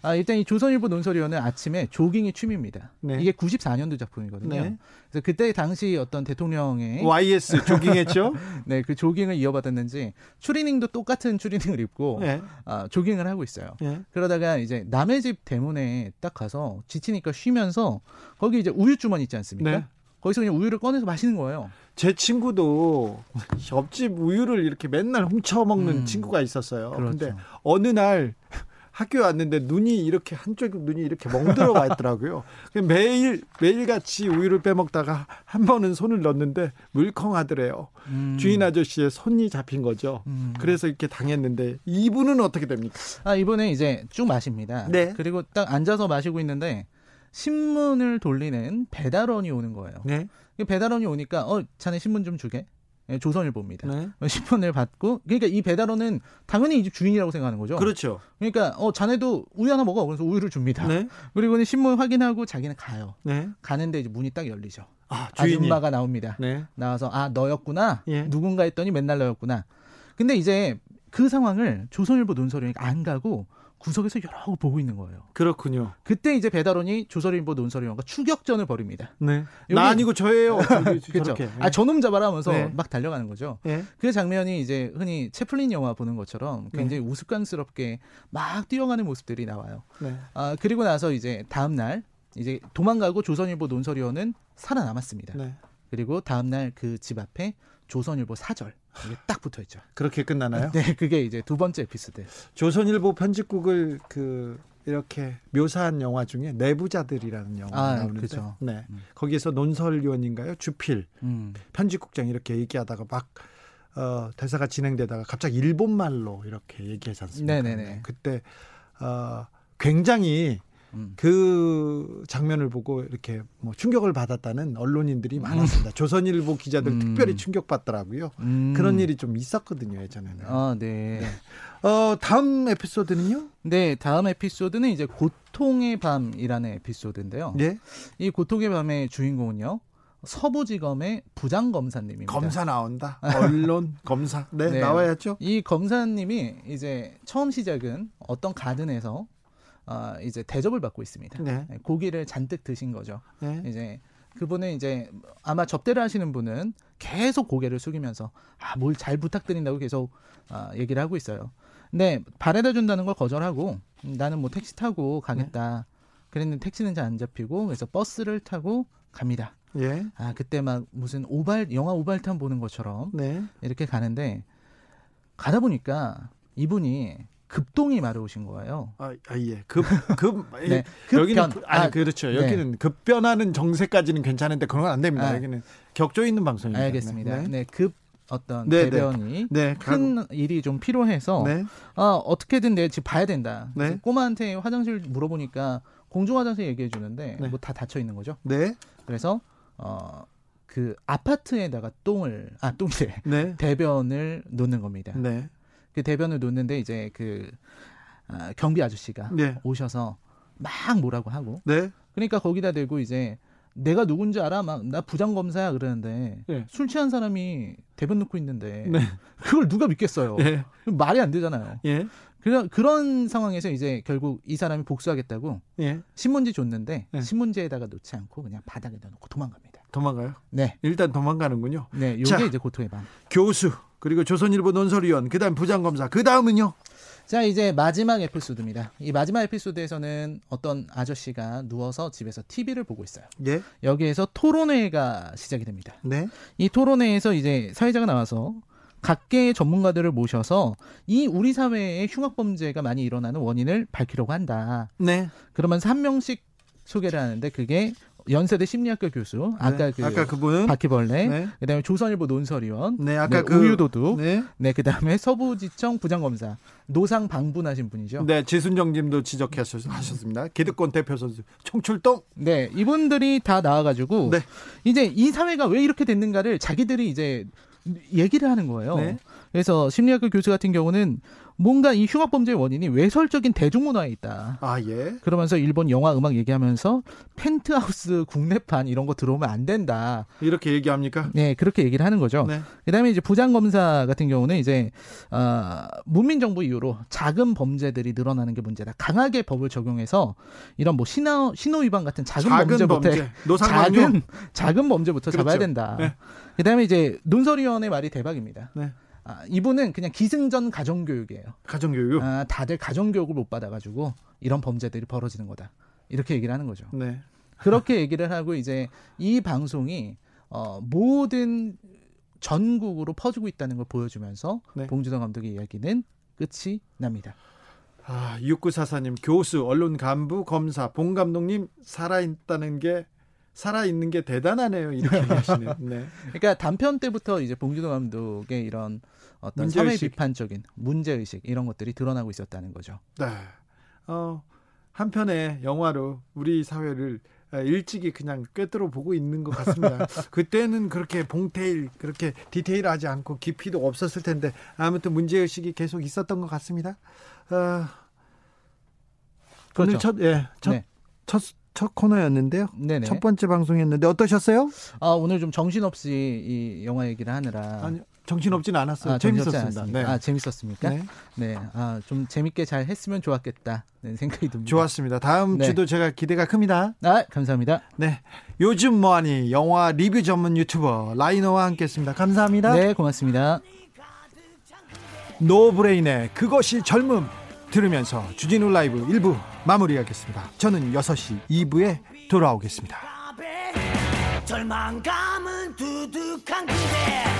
아, 일단 이 조선일보 논설위원은 아침에 조깅이 취미입니다. 네. 이게 94년도 작품이거든요. 네. 그래서 그때 당시 어떤 대통령의 YS 조깅했죠? 네, 그 조깅을 이어받았는지 추리닝도 똑같은 추리닝을 입고 네. 아, 조깅을 하고 있어요. 네. 그러다가 이제 남의 집 대문에 딱 가서 지치니까 쉬면서 거기 이제 우유 주머니 있지 않습니까? 네. 거기서 그냥 우유를 꺼내서 마시는 거예요. 제 친구도 옆집 우유를 이렇게 맨날 훔쳐 먹는 음, 친구가 있었어요. 그렇죠. 근데 어느 날 학교에 왔는데 눈이 이렇게 한쪽 눈이 이렇게 멍들어가 있더라고요. 매일 매일 같이 우유를 빼먹다가 한 번은 손을 넣었는데 물컹하더래요. 음. 주인 아저씨의 손이 잡힌 거죠. 음. 그래서 이렇게 당했는데 이분은 어떻게 됩니까? 아 이분은 이제 쭉 마십니다. 네. 그리고 딱 앉아서 마시고 있는데 신문을 돌리는 배달원이 오는 거예요. 네. 배달원이 오니까 어 자네 신문 좀 주게. 예, 조선일보입니다. 네. 신문을 받고 그러니까 이 배달원은 당연히 이 집 주인이라고 생각하는 거죠. 그렇죠. 그러니까 어 자네도 우유 하나 먹어. 그래서 우유를 줍니다. 네. 그리고는 신문 확인하고 자기는 가요. 네. 가는데 이제 문이 딱 열리죠. 아. 아줌마가 나옵니다. 네. 나와서 아 너였구나. 예. 누군가 했더니 맨날 너였구나. 근데 이제 그 상황을 조선일보 논설위원이 안 가고 구석에서 여러 보고 있는 거예요. 그렇군요. 그때 이제 배달원이 조선일보 논설위원과 추격전을 벌입니다. 네. 나 아니고 저예요. 그렇죠. 아 저놈 잡아라 하면서 네. 막 달려가는 거죠. 네. 그 장면이 이제 흔히 채플린 영화 보는 것처럼 굉장히 네. 우스꽝스럽게 막 뛰어가는 모습들이 나와요. 네. 아 그리고 나서 이제 다음 날 이제 도망가고 조선일보 논설위원은 살아남았습니다. 네. 그리고 다음 날 그 집 앞에 조선일보 사절 이게 딱 붙어 있죠. 그렇게 끝나나요? 네, 그게 이제 두 번째 에피소드. 조선일보 편집국을 그 이렇게 묘사한 영화 중에 내부자들이라는 영화 아, 나오는데, 그렇죠. 네, 음. 거기에서 논설위원인가요? 주필 음. 편집국장 이렇게 얘기하다가 막 어, 대사가 진행되다가 갑자기 일본 말로 이렇게 얘기하지 않습니까? 네네네. 그때 어, 굉장히 음. 그 장면을 보고 이렇게 뭐 충격을 받았다는 언론인들이 음. 많았습니다. 조선일보 기자들 음. 특별히 충격받더라고요. 음. 그런 일이 좀 있었거든요, 예전에는. 아, 네. 네. 어, 다음 에피소드는요? 네, 다음 에피소드는 이제 고통의 밤이라는 에피소드인데요. 네. 이 고통의 밤의 주인공은요. 서부지검의 부장검사님입니다. 검사 나온다. 언론 검사. 네, 네, 나와야죠. 이 검사님이 이제 처음 시작은 어떤 가든에서 어, 이제 대접을 받고 있습니다. 네. 네. 고기를 잔뜩 드신 거죠. 네. 이제 그분은 이제 아마 접대를 하시는 분은 계속 고개를 숙이면서 아 뭘 잘 부탁드린다고 계속 어, 얘기를 하고 있어요. 네, 바래다 준다는 걸 거절하고 나는 뭐 택시 타고 가겠다. 네. 그랬는데 택시는 잘 안 잡히고 그래서 버스를 타고 갑니다. 예. 아 그때 막 무슨 오발 영화 오발탄 보는 것처럼 네. 이렇게 가는데 가다 보니까 이분이 급동이 마려우신 거예요. 아, 아 예. 급, 급, 네. 여기는, 급, 아니, 아, 그렇죠. 네. 여기는 네. 급변하는 정세까지는 괜찮은데 그런 건 안 됩니다. 아, 여기는 격조 있는 방송입니다. 알겠습니다. 네. 네. 급 어떤 네, 네. 대변이 네. 큰 일이 좀 필요해서 네. 아, 어떻게든 내 집 봐야 된다. 네. 꼬마한테 화장실 물어보니까 공중 화장실 얘기해 주는데 네. 뭐다 닫혀 있는 거죠. 네. 그래서 어. 그 아파트에다가 똥을 아 똥이래 네. 대변을 놓는 겁니다. 네. 그 대변을 놓는데 이제 그 아, 경비 아저씨가 네. 오셔서 막 뭐라고 하고 네. 그러니까 거기다 대고 이제 내가 누군지 알아? 막 나 부장 검사야 그러는데 네. 술 취한 사람이 대변 놓고 있는데 네. 그걸 누가 믿겠어요? 네. 말이 안 되잖아요. 예. 그런 그런 상황에서 이제 결국 이 사람이 복수하겠다고 예. 신문지 줬는데 예. 신문지에다가 놓지 않고 그냥 바닥에다 놓고 도망갑니다. 도망가요? 네. 일단 도망가는군요. 네, 이게 자, 이제 고통의 방. 교수 그리고 조선일보 논설위원 그다음 부장검사 그 다음은요? 자 이제 마지막 에피소드입니다. 이 마지막 에피소드에서는 어떤 아저씨가 누워서 집에서 TV를 보고 있어요. 예. 여기에서 토론회가 시작이 됩니다. 네. 이 토론회에서 이제 사회자가 나와서 각계의 전문가들을 모셔서 이 우리 사회의 흉악 범죄가 많이 일어나는 원인을 밝히려고 한다. 네. 그러면서 한 명씩 소개를 하는데 그게 연세대 심리학과 교수, 아까 네. 그 아까 그분 바퀴벌레, 네. 그다음에 조선일보 논설위원, 네, 아까 네, 그 우유도둑, 네, 네 그다음에 서부지청 부장검사 노상 방분하신 분이죠. 네, 지순정님도 지적하셨습니다. 기득권 대표 선수 총출동. 네, 이분들이 다 나와가지고 네. 이제 이 사회가 왜 이렇게 됐는가를 자기들이 이제 얘기를 하는 거예요. 네. 그래서 심리학과 교수 같은 경우는 뭔가 이 흉악 범죄의 원인이 외설적인 대중문화에 있다. 아 예. 그러면서 일본 영화 음악 얘기하면서 펜트하우스 국내판 이런 거 들어오면 안 된다. 이렇게 얘기합니까? 네, 그렇게 얘기를 하는 거죠. 네. 그다음에 이제 부장 검사 같은 경우는 이제 어, 문민 정부 이후로 작은 범죄들이 늘어나는 게 문제다. 강하게 법을 적용해서 이런 뭐 신호 신호 위반 같은 작은, 작은 범죄부터 범죄. 작은 작은 범죄부터 그렇죠. 잡아야 된다. 네. 그다음에 이제 논설위원회 말이 대박입니다. 네. 아, 이분은 그냥 기승전 가정교육이에요. 가정교육? 아, 다들 가정교육을 못 받아가지고 이런 범죄들이 벌어지는 거다. 이렇게 얘기를 하는 거죠. 네. 그렇게 얘기를 하고 이제 이 방송이 어, 모든 전국으로 퍼지고 있다는 걸 보여주면서 네. 봉준호 감독의 이야기는 끝이 납니다. 아, 6944님, 교수, 언론 간부, 검사, 봉 감독님 살아있다는 게 살아있는 게 대단하네요. 이렇게 얘기하시는. 네. 그러니까 단편 때부터 이제 봉준호 감독의 이런 어떤 문제의식. 사회 비판적인 문제 의식 이런 것들이 드러나고 있었다는 거죠. 네. 어, 한편의 영화로 우리 사회를 일찍이 그냥 꿰뚫어 보고 있는 것 같습니다. 그때는 그렇게 봉테일 그렇게 디테일하지 않고 깊이도 없었을 텐데 아무튼 문제 의식이 계속 있었던 것 같습니다. 어, 그렇죠. 오늘 첫 예, 첫, 네. 첫, 첫 코너였는데요. 네네. 첫 번째 방송이었는데 어떠셨어요? 아 오늘 좀 정신없이 이 영화 얘기를 하느라 아니 정신없지는 않았어요. 아, 재밌었습니다. 네. 아, 재밌었습니까? 네. 네. 아, 좀 재밌게 잘 했으면 좋았겠다. 는 생각이 듭니다. 좋았습니다. 다음 네. 주도 제가 기대가 큽니다. 아, 감사합니다. 네. 요즘 뭐하니 영화 리뷰 전문 유튜버 라이너와 함께 했습니다. 감사합니다. 네, 고맙습니다. 노브레인의 그것이 젊음 들으면서 주진우 라이브 1부 마무리하겠습니다. 저는 6시 2부에 돌아오겠습니다. 절망감은 두둑한 그대